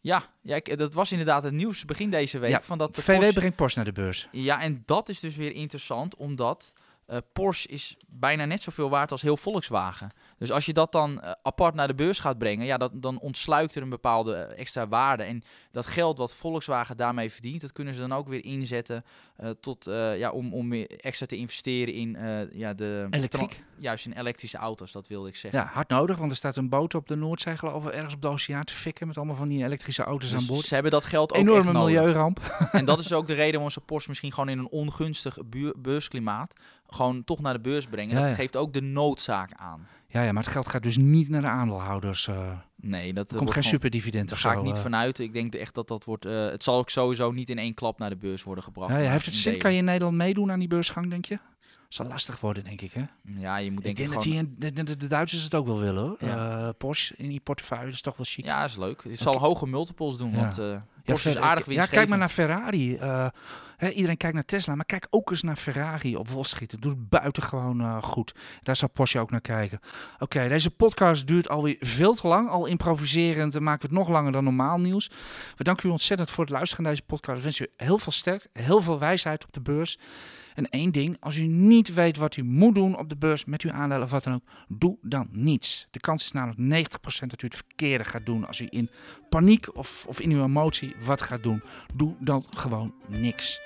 Ja, ja ik- dat was inderdaad het nieuws begin deze week. Ja, van dat de VW Porsche- brengt Porsche naar de beurs. Ja, en dat is dus weer interessant, omdat eh, Porsche is bijna net zoveel waard als heel Volkswagen. Dus als je dat dan eh, apart naar de beurs gaat brengen, ja, dat, dan ontsluit er een bepaalde eh, extra waarde. En dat geld wat Volkswagen daarmee verdient, dat kunnen ze dan ook weer inzetten eh, tot, ja, om, om extra te investeren in ja, de Elektriek. Juist in elektrische auto's, dat wilde ik zeggen. Ja, hard nodig. Want er staat een boot op de Noordzee, geloof ik, ergens op de oceaan te fikken. Met allemaal van die elektrische auto's Dus aan boord. ze hebben dat geld ook Enorme milieuramp. [LAUGHS] En dat is ook de reden waarom ze Porsche misschien gewoon in een ongunstig beursklimaat gewoon toch naar de beurs brengen. Ja, dat geeft ook de noodzaak aan. Ja, ja, maar het geld gaat dus niet naar de aandeelhouders. eh. er Nee, dat komt eh, wordt geen superdividend Daar ga zo. ik niet eh. vanuit. Ik denk echt dat dat wordt. eh, het zal ook sowieso niet in één klap naar de beurs worden gebracht. Ja, heeft het in zin? delen. Kan je in Nederland meedoen aan die beursgang, denk je? Zal lastig worden, denk ik. Hè? Ja, je moet Ik denk denk ik dat gewoon... hier de, de, de Duitsers het ook wel willen. hoor. Ja. Eh, Porsche in die portefeuille, dat is toch wel chic. Ja, is leuk. Het zal hoge multiples doen, Ja. want eh, Porsche is aardig Ja, kijk maar naar winstgevend. Ferrari. Eh, hè, iedereen kijkt naar Tesla, maar kijk ook eens naar Ferrari op Wall Street. Doet het buitengewoon goed. Daar zal Porsche ook naar kijken. Oké, deze podcast duurt alweer veel te lang. Al improviserend en maken we het nog langer dan normaal nieuws. We danken u ontzettend voor het luisteren naar deze podcast. We wensen u heel veel sterkte, heel veel wijsheid op de beurs. En één ding, als u niet weet wat u moet doen op de beurs met uw aandelen of wat dan ook, doe dan niets. De kans is namelijk 90% dat u het verkeerde gaat doen als u in paniek of, of in uw emotie wat gaat doen. Doe dan gewoon niks.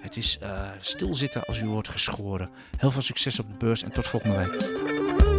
Het is eh, stilzitten als u wordt geschoren. Heel veel succes op de beurs en tot volgende week.